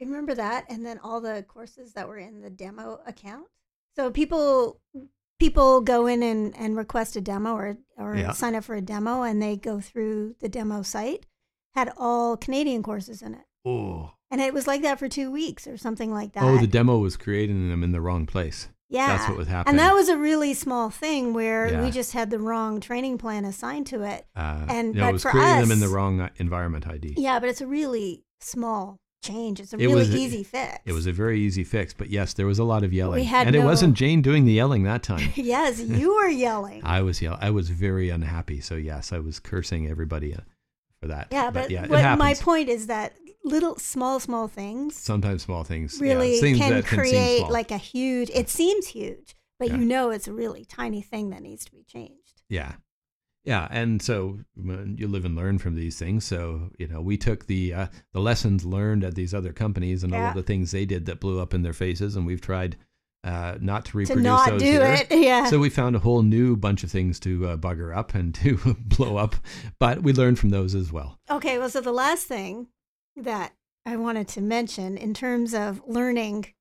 Remember that and then all the courses that were in the demo account. So people people go in and, and request a demo or or Yeah. sign up for a demo and they go through the demo site had all Canadian courses in it. oh And it was like that for 2 weeks or something like that. oh, the demo was creating them in the wrong place. Yeah. That's what was happening. And that was a really small thing where Yeah. we just had the wrong training plan assigned to it. uh, and- no, it but was for creating them in the wrong uh, environment ID. Yeah, but it's a really small change. It's a It really was easy fix. It was a very easy fix, but yes, there was a lot of yelling, had and it wasn't Jane doing the yelling that time. *laughs* yes, you were yelling. I was yell. I was very unhappy. So yes, I was cursing everybody uh, for that. yeah, but, yeah, it what my point is that little small small things Sometimes small things yeah, really things can that can create small. like a huge. It seems huge, but Yeah. you know it's a really tiny thing that needs to be changed. Yeah. Yeah, and so you live and learn from these things. So you know, we took the uh, the lessons learned at these other companies and all of the things they did that blew up in their faces, and we've tried uh, not to To reproduce not those do here. it, *laughs* yeah. So we found a whole new bunch of things to uh, bugger up and *laughs* to blow up, but we learned from those as well. Okay, well, so the last thing that I wanted to mention in terms of learning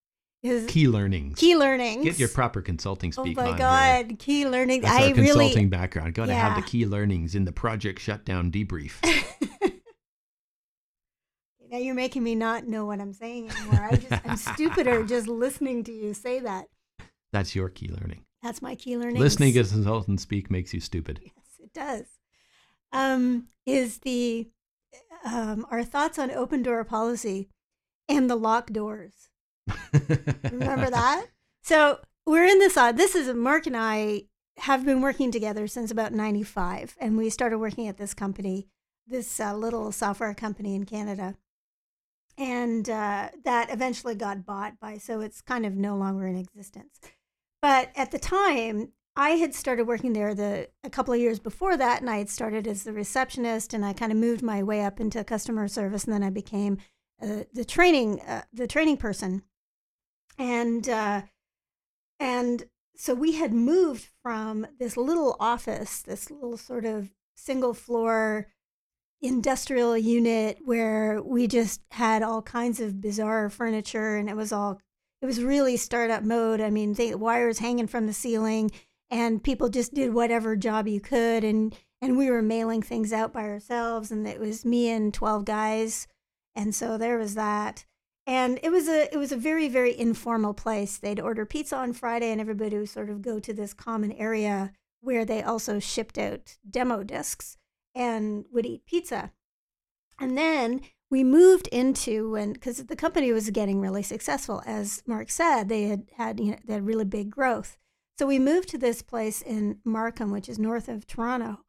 is Key learnings. key learnings. Get your proper consulting Oh speak my on here. god, key learning. That's I our consulting background. Got to have the key learnings in the project shutdown debrief. *laughs* now you're making me not know what I'm saying anymore. I just I'm stupider *laughs* just listening to you say that. That's your key learning. That's my key learning. Listening to consultants speak makes you stupid. yes, it does. Um, is the um, our thoughts on open door policy and the locked doors. Remember *laughs* that? So we're in this. odd. this is Mark and I have been working together since about '95, and we started working at this company, this uh, little software company in Canada, and uh, that eventually got bought by. So it's kind of no longer in existence. But at the time, I had started working there the a couple of years before that, and I had started as the receptionist, and I kind of moved my way up into customer service, and then I became uh, the training uh, the training person, and uh, and so we had moved from this little office, this little sort of single floor industrial unit where we just had all kinds of bizarre furniture, and it was all it was really startup mode. I mean, they, wires hanging from the ceiling, and people just did whatever job you could, and and we were mailing things out by ourselves, and it was me and twelve guys, and so there was that, and it was a it was a very very informal place. They'd order pizza on Friday, and everybody would sort of go to this common area where they also shipped out demo discs and would eat pizza, and then we moved into when because the company was getting really successful. As mark said they had had you know they had really big growth. So we moved to this place in markham which is north of toronto.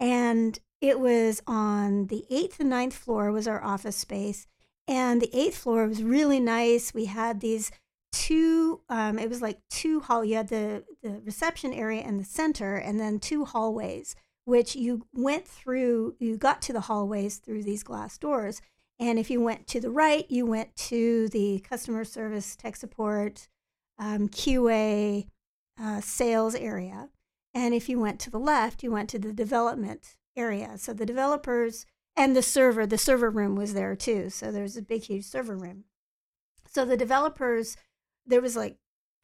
And it was on the eighth and ninth floor was our office space and the eighth floor was really nice we had these two um, it was like two hall you had the the reception area in the center and then two hallways which you went through you got to the hallways through these glass doors and if you went to the right, you went to the customer service, tech support, um, QA, uh, sales area. And if you went to the left, you went to the development area. So the developers and the server, the server room was there too. So there's a big, huge server room. So the developers, there was like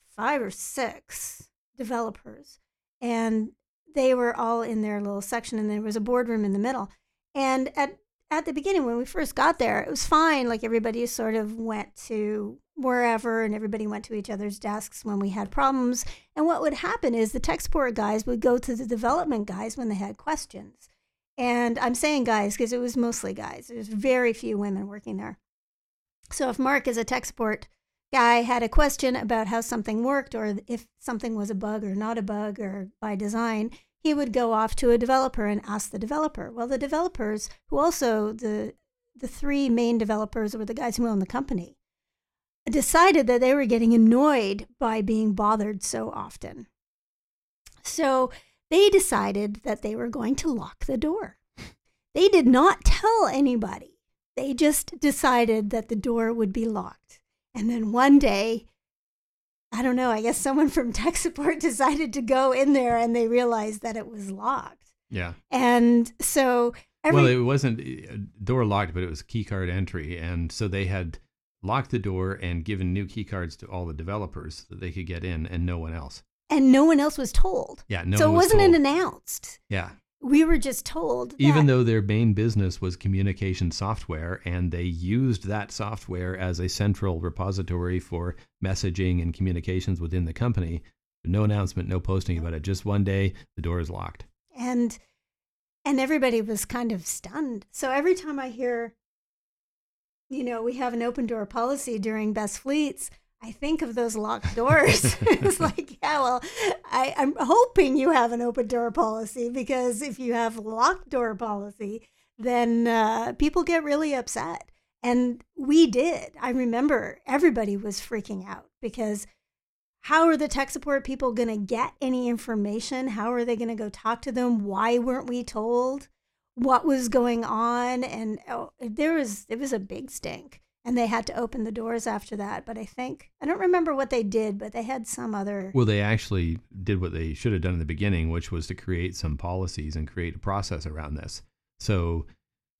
five or six developers, and they were all in their little section, and there was a boardroom in the middle. And at at the beginning when we first got there it was fine like everybody sort of went to wherever and everybody went to each other's desks when we had problems and what would happen is the tech support guys would go to the development guys when they had questions and i'm saying guys because it was mostly guys there's very few women working there so if mark is a tech support guy had a question about how something worked or if something was a bug or not a bug or by design he would go off to a developer and ask the developer. Well, the developers, who also the the three main developers were the guys who owned the company, decided that they were getting annoyed by being bothered so often. So they decided that they were going to lock the door. They did not tell anybody. They just decided that the door would be locked. And then one day, I don't know, I guess someone from tech support *laughs* decided to go in there and they realized that it was locked. Yeah. And so every well, it wasn't uh, door locked, but it was key card entry, and so they had locked the door and given new key cards to all the developers so that they could get in, and no one else. And no one else was told. Yeah, no. so it was wasn't announced. Yeah, We were just told. even though their main business was communication software, and they used that software as a central repository for messaging and communications within the company. No announcement, no posting about it. Just one day, the door is locked. and and everybody was kind of stunned. So every time I hear you know, we have an open door policy during best fleets, I think of those locked doors. *laughs* it's like, yeah, well, I, I'm hoping you have an open door policy because if you have locked door policy, then uh, people get really upset. And we did. I remember everybody was freaking out because how are the tech support people going to get any information? How are they going to go talk to them? Why weren't we told what was going on? And oh, there was it was a big stink, and they had to open the doors after that. But I think I don't remember what they did, but they had some other. Well, they actually did what they should have done in the beginning, which was to create some policies and create a process around this. So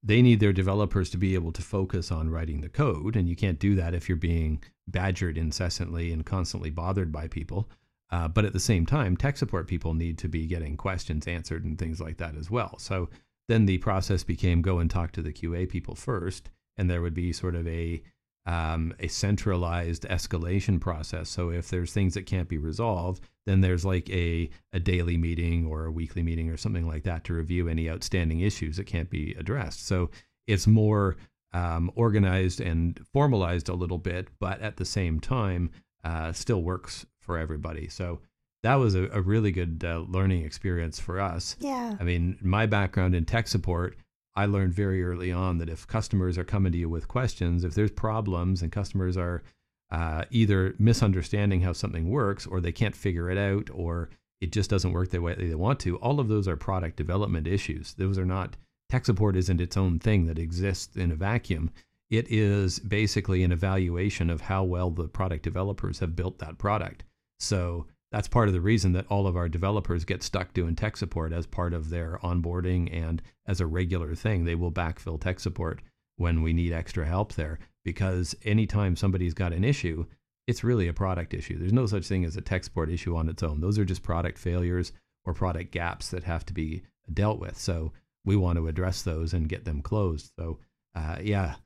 they need their developers to be able to focus on writing the code, and you can't do that if you're being badgered incessantly and constantly bothered by people. Uh, but at the same time, tech support people need to be getting questions answered and things like that as well. So then the process became go and talk to the QA people first, and there would be sort of a um, a centralized escalation process. So if there's things that can't be resolved, then there's like a, a daily meeting or a weekly meeting or something like that to review any outstanding issues that can't be addressed. So it's more um, organized and formalized a little bit, but at the same time, uh, still works for everybody. So that was a, a really good uh, learning experience for us. Yeah. I mean, my background in tech support, I learned very early on that if customers are coming to you with questions, if there's problems and customers are uh, either misunderstanding how something works or they can't figure it out or it just doesn't work the way they want to, all of those are product development issues. Those are not, tech support isn't its own thing that exists in a vacuum. It is basically an evaluation of how well the product developers have built that product. So that's part of the reason that all of our developers get stuck doing tech support as part of their onboarding and as a regular thing. They will backfill tech support when we need extra help there because anytime somebody's got an issue, it's really a product issue. There's no such thing as a tech support issue on its own. Those are just product failures or product gaps that have to be dealt with. So we want to address those and get them closed. So, uh, yeah,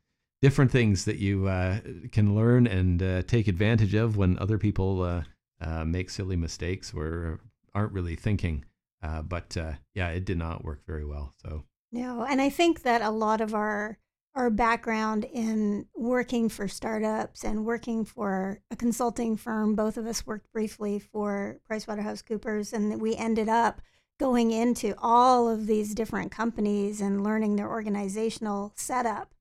different things that you uh, can learn and uh, take advantage of when other people uh, make silly mistakes or aren't really thinking. Uh, but uh, yeah, it did not work very well. So no, and I think that a lot of our our background in working for startups and working for a consulting firm, both of us worked briefly for PricewaterhouseCoopers, and we ended up going into all of these different companies and learning their organizational setup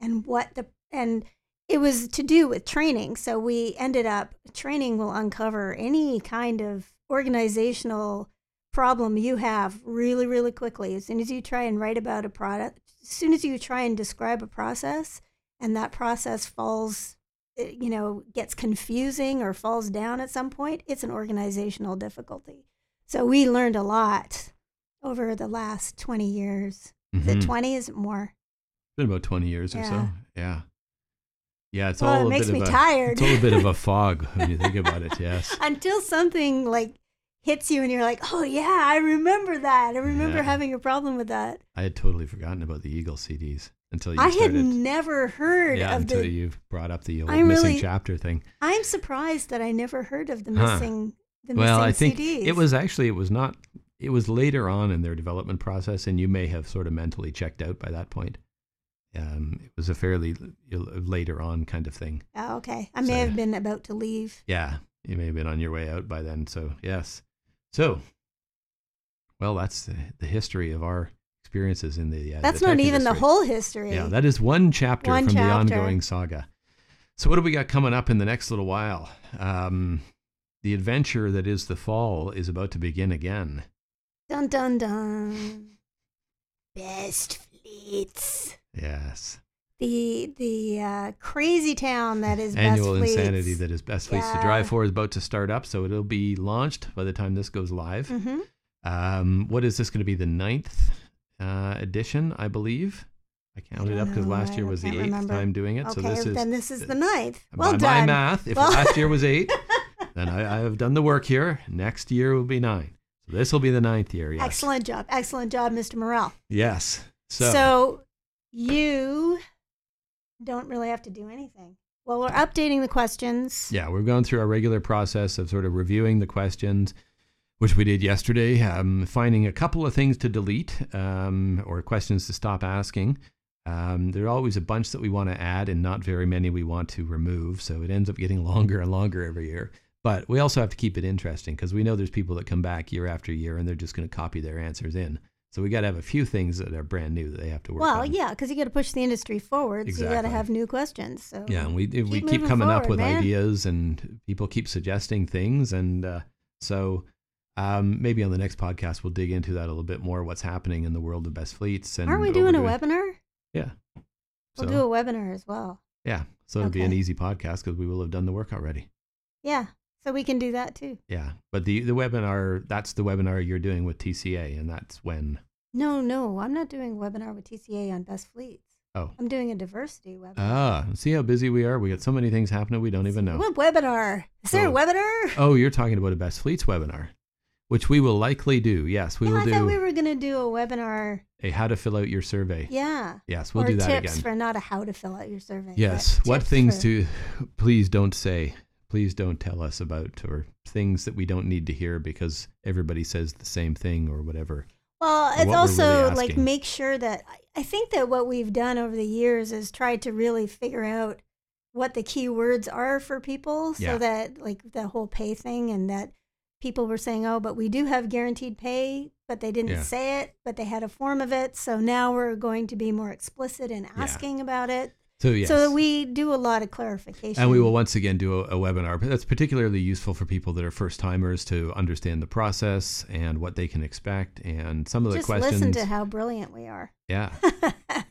and what the and it was to do with training. So we ended up training will uncover any kind of organizational problem you have really, really quickly. As soon as you try and write about a product, as soon as you try and describe a process and that process falls, eh, you know, gets confusing or falls down at some point, it's an organizational difficulty. So we learned a lot over the last 20 years. Mm-hmm. Is it 20? Is it more? It's been about 20 years yeah. or so. Yeah. Yeah, it's well, all it makes me a, tired. It's all a little bit of a *laughs* fog when you think about it. Yes. *laughs* Until something like hits you and you're like, oh yeah, I remember that. I remember Yeah. having a problem with that. I had totally forgotten about the Eagle CDs until you I started. had never heard yeah, of until the. you brought up the old I'm missing really- chapter thing. I'm surprised that I never heard of the Huh. missing. The Well, I think CDs. it was actually it was not. It was later on in their development process, and you may have sort of mentally checked out by that point. Um, it was a fairly later on kind of thing. Oh, okay. I may So- have been about to leave. Yeah, you may have been on your way out by then. So yes, so well, that's the, the history of our experiences in the. Uh, That's not even the whole history. Yeah, that is one chapter One from the ongoing saga. So, what do we got coming up in the next little while? Um, the adventure that is the fall is about to begin again. Dun dun dun. Best fleets. Yes. The the uh, crazy town that is Annual Best Fleets. insanity that is best fleets to drive for is about to start up. So, it'll be launched by the time this goes live. hmm Um, what is this going to be? The ninth uh, edition, I believe. I counted don't up because last year was the eighth remember. time doing it. Okay, so this is then this is the ninth. Well by done. my math. If Well- last year was eight, *laughs* then I, I have done the work here. Next year will be nine. So this will be the ninth year. Yes. Excellent job. Excellent job, Mr. Murrell. Yes. So, So, you don't really have to do anything. Well, we're updating the questions. yeah, we're going through our regular process of sort of reviewing the questions, which we did yesterday, um, finding a couple of things to delete um, or questions to stop asking. Um, there are always a bunch that we want to add, and not very many we want to remove. So it ends up getting *laughs* longer and longer every year. But we also have to keep it interesting because we know there's people that come back year after year and they're just going to copy their answers in. So we got to have a few things that are brand new that they have to work Well, on. yeah, because you got to push the industry forward. So you got to have new questions. So Yeah, and we if we Keep keep coming up with man. ideas, and people keep suggesting things, and uh, so um, maybe on the next podcast we'll dig into that a little bit more. What's happening in the world of best fleets? And aren't we doing a webinar? Yeah. We'll So- do a webinar as well. Yeah, so it'll be an easy podcast because we will have done the work already. Yeah, so we can do that too. Yeah, but the the webinar that's the webinar you're doing with TCA, and that's when. No, no, I'm not doing a webinar with TCA on best fleets. Oh. I'm doing a diversity webinar. Ah, see how busy we are. We got so many things happening we don't even know. What webinar? Is there a Oh. webinar? Oh, you're talking about a best fleets webinar, which we will likely do. Yes, we will I do thought we were gonna do a webinar. a how to fill out your survey. Yeah. Yes, we'll or do that tips again. for not a how to fill out your survey. Yes. What things for- to please don't say. Please don't tell us about or things that we don't need to hear because everybody says the same thing or whatever. Well, it's also really like make sure that I- think that what we've done over the years is tried to really figure out what the key words are for people so Yeah. that like the whole pay thing and that people were saying, oh, but we do have guaranteed pay, but they didn't Yeah. say it, but they had a form of it. So now we're going to be more explicit in asking about it. So yes. So we do a lot of clarification. and we will once again do a, a webinar, but that's particularly useful for people that are first timers to understand the process and what they can expect and some of the questions. just questions. listen to how brilliant we are. yeah. *laughs*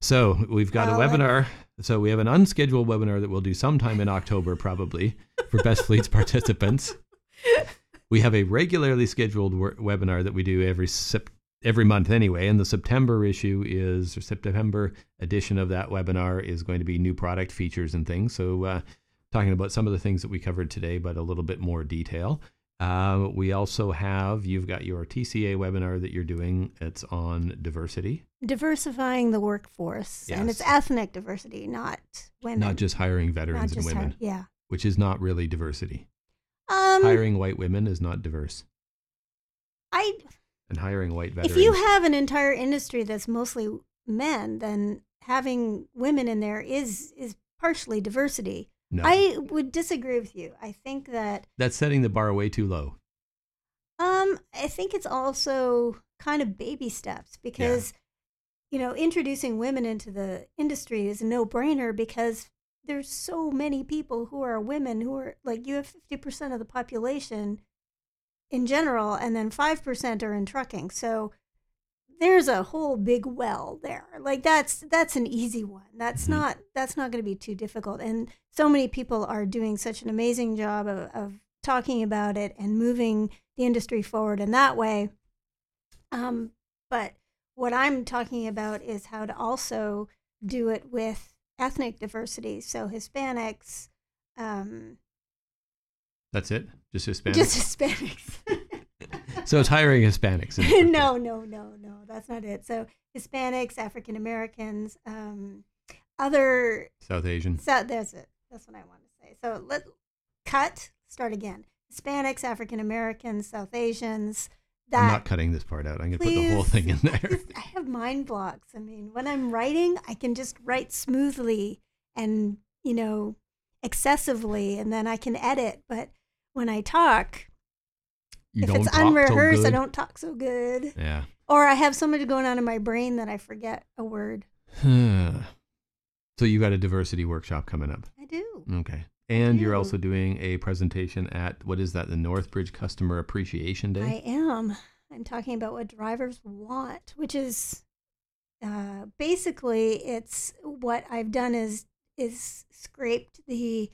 So we've got a webinar. So we have an unscheduled webinar that we'll do sometime in October, probably for Best *laughs* Fleets participants. We have a regularly scheduled wor- webinar that we do every sep- every month anyway, and the September issue is or September edition of that webinar is going to be new product features and things. So uh, talking about some of the things that we covered today, but a little bit more detail. Uh, we also have you've got your TCA webinar that you're doing. It's on diversity. Diversifying the workforce, and it's ethnic diversity, not women. not just hiring veterans and women, hi- yeah. which is not really diversity. Um, hiring white women is not diverse, I and hiring white veterans. if you have an entire industry that's mostly men, then having women in there is is partially diversity. no, I would disagree with you. I think that that's setting the bar way too low. um I think it's also kind of baby steps because you know introducing women into the industry is a no-brainer because there's so many people who are women who are like you have 50% of the population in general and then 5% are in trucking. So there's a whole big well there. Like that's that's an easy one. That's Mhm. not that's not going to be too difficult. And so many people are doing such an amazing job of, of talking about it and moving the industry forward in that way. Um, but what I'm talking about is how to also do it with ethnic diversity. So Hispanics, um, That's it. Just Hispanic. just Hispanics. *laughs* so it's hiring Hispanics. no, no, no, no. That's not it. So Hispanics, African Americans, um, other. South Asian. So that's it. That's what I want to say. So let cut. Start again. Hispanics, African Americans, South Asians. That I'm not cutting this part out. I'm going to put the whole thing in there. I have mind blocks. I mean, when I'm writing, I can just write smoothly and, you know, excessively, and then I can edit. But when I talk, You if don't it's talk so unrehearsed, I don't talk so good. Yeah. Or I have so much going on in my brain that I forget a word. *sighs* so you got a diversity workshop coming up. I do. Okay. And you're also doing a presentation at what is that? The Northbridge Customer Appreciation Day. I am. I'm talking about what drivers want, which is uh, basically it's what I've done is is scraped the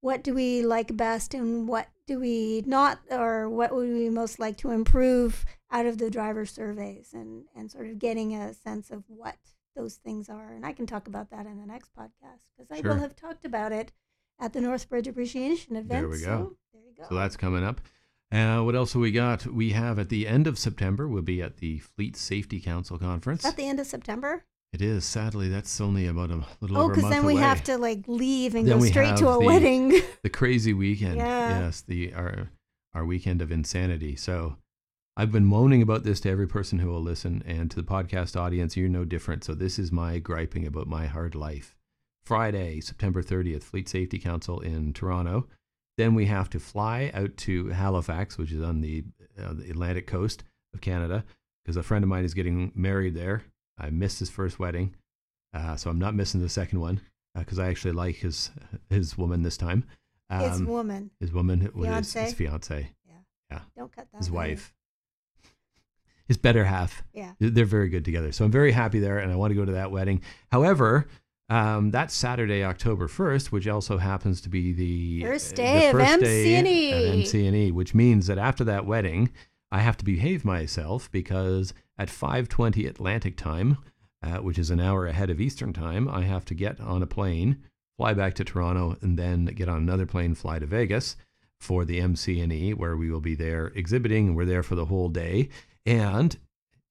what do we like best and what do we not or what would we most like to improve out of the driver surveys and and sort of getting a sense of what those things are and I can talk about that in the next podcast because I Sure. will have talked about it at the Northbridge Appreciation event. There we go. So there you go. So that's coming up. Uh, what else have we got? We have at the end of September, we'll be at the Fleet Safety Council conference. at the end of September. It is. Sadly, that's only about a little Oh, over a because then we away. have to like leave and Then go straight to a the- wedding. *laughs* the crazy weekend. Yeah. Yes, the our our weekend of insanity. So I've been moaning about this to every person who will listen, and to the podcast audience, you're no different. So this is my griping about my hard life. Friday, September 30th, Fleet Safety Council in Toronto. Then we have to fly out to Halifax, which is on the, uh, the Atlantic coast of Canada, because a friend of mine is getting married there. I missed his first wedding, uh, so I'm not missing the second one because I actually like his his woman this time. his Um, woman. his woman, his, Fiancé? his fiance, Don't cut that. his wife, his better half. Yeah. They're- very good together. So I'm very happy there, and I want to go to that wedding. However, um, that's Saturday, October 1st, which also happens to be the First uh, day the of first day MC&E. of MC&E, which means that after that wedding, I have to behave myself because at 5:20 Atlantic time, uh, which is an hour ahead of Eastern time, I have to get on a plane, fly back to Toronto, and then get on another plane, fly to Vegas for the MC&E, where we will be there exhibiting, we're there for the whole day. And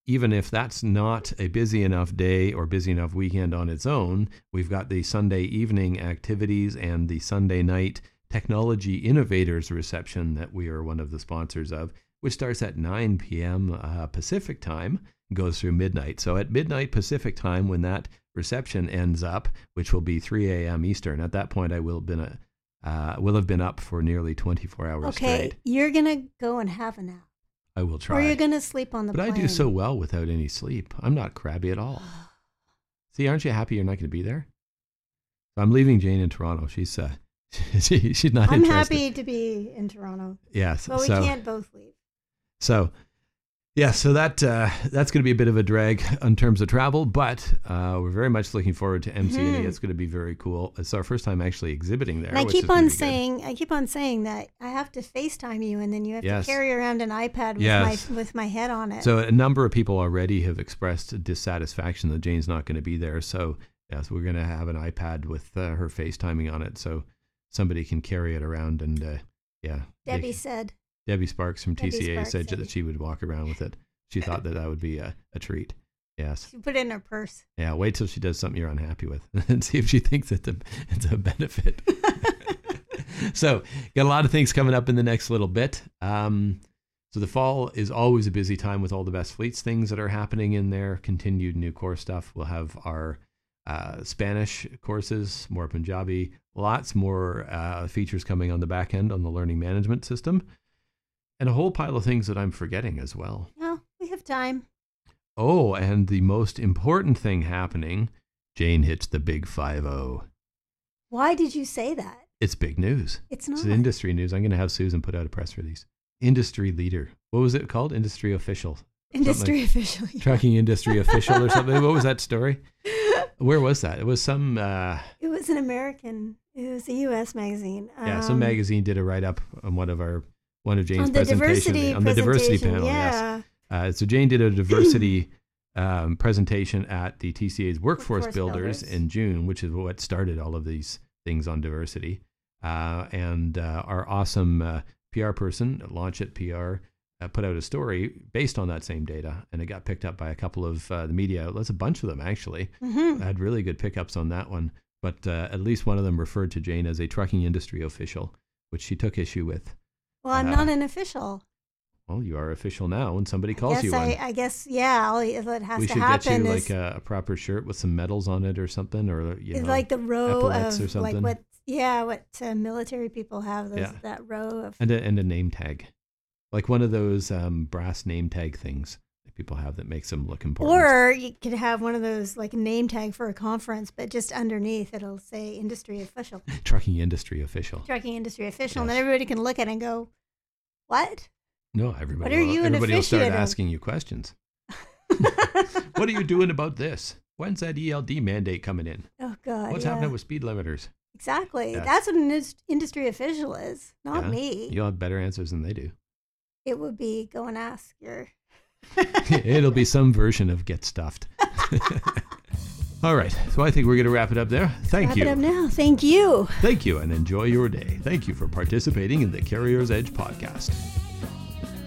even if that's not a busy enough day or busy enough weekend on its own, we've got the Sunday evening activities and the Sunday night Technology Innovators reception that we are one of the sponsors of, which starts at 9 p.m. Uh, Pacific time, goes through midnight. So at midnight Pacific time, when that reception ends up, which will be 3 a.m. Eastern, at that point I will have been a, uh, will have been up for nearly 24 hours Okay, straight. you're gonna go and have a nap, I will try. or you're gonna sleep on the But I do so well without any sleep. I'm not crabby at all. *sighs* See, aren't you happy you're not going to be there? I'm leaving Jane in Toronto. She's uh, *laughs* she, she's not interested. I'm interested. happy to be in Toronto, Yes. but we so can't both leave. So yeah, so that uh, that's going to be a bit of a drag in terms of travel, but uh, we're very much looking forward to MC&E. Mhm. It's going to be very cool. It's our first time actually exhibiting there. And I keep on saying, I keep on saying that I have to FaceTime you, and then you have Yes. to carry around an iPad with Yes. my with my head on it. So a number of people already have expressed dissatisfaction that Jane's not going to be there. So yes, we're going to have an iPad with uh, her FaceTiming on it, so somebody can carry it around and uh, yeah. Debbie can- said, Debbie Sparks from Debbie TCA Sparks said that she would walk around with it. She thought that that would be a, a treat. Yes. she put it in her purse. Yeah. Wait till she does something you're unhappy with *laughs* and see if she thinks it's a, it's a benefit. *laughs* so, got a lot of things coming up in the next little bit. Um, so, the fall is always a busy time with all the best fleets things that are happening in there. Continued new core stuff. We'll have our uh, Spanish courses, more Punjabi, lots more uh, features coming on the back end on the learning management system, and a whole pile of things that I'm forgetting as well. No, we have time. Oh, and the most important thing happening Jane hits the big 5 0. Why did you say that? It's big news. It's not. It's industry news. I'm going to have Susan put out a press release. Industry leader. What was it called? Industry official. Industry official. yeah. Tracking industry *laughs* official or something. What was that story? *laughs* Where was that? It was some, uh, It was an American. It was a U.S. magazine. yeah, some Um, magazine did a write up on one of our, one of Jane's on presentations. on the diversity panel, yes. Yeah. Uh, so Jane did a *clears throat* diversity um, presentation at the TCA's Workforce, Workforce Builders, Builders. in June, which is what started all of these things on diversity. Uh, and uh, our awesome uh, PR person, Launch It PR, uh, put out a story based on that same data, and it got picked up by a couple of uh, the media outlets, a bunch of them actually. hmm had really good pickups on that one, but uh, at least one of them referred to Jane as a trucking industry official, which she took issue with. Well, I'm not an official. Well, you are official now when somebody calls yes, you one. I, I guess. Yeah. All it has we to should happen get you is like a, a proper shirt with some medals on it or something, or you it's know, like the row epaulets of or something. like what. Yeah, what uh, military people have. Those, Yeah. That row of. and a, and a name tag, like one of those um, brass name tag things that people have that makes them look important. Or you could have one of those like a name tag for a conference, but just underneath it'll say industry official, *laughs* trucking industry official. trucking industry official, and Yes. then everybody can look at it and go, "What? No, everybody. What are will, you everybody will start asking you questions. *laughs* what are you doing about this? When's that ELD mandate coming in? oh God! What's yeah. happening with speed limiters? Exactly. Yes. That's what an industry official is, not Yeah. me. You'll have better answers than they do. It would be go and ask your. *laughs* *laughs* It'll be some version of get stuffed. All right, so I think we're going to wrap it up there. Thank Wrap you. it up now. Thank you. Thank you and enjoy your day. Thank you for participating in the CarriersEdge podcast.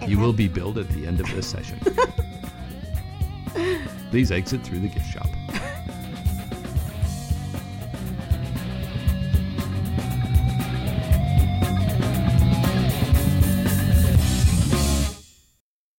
You will be billed at the end of this session. *laughs* Please exit through the gift shop.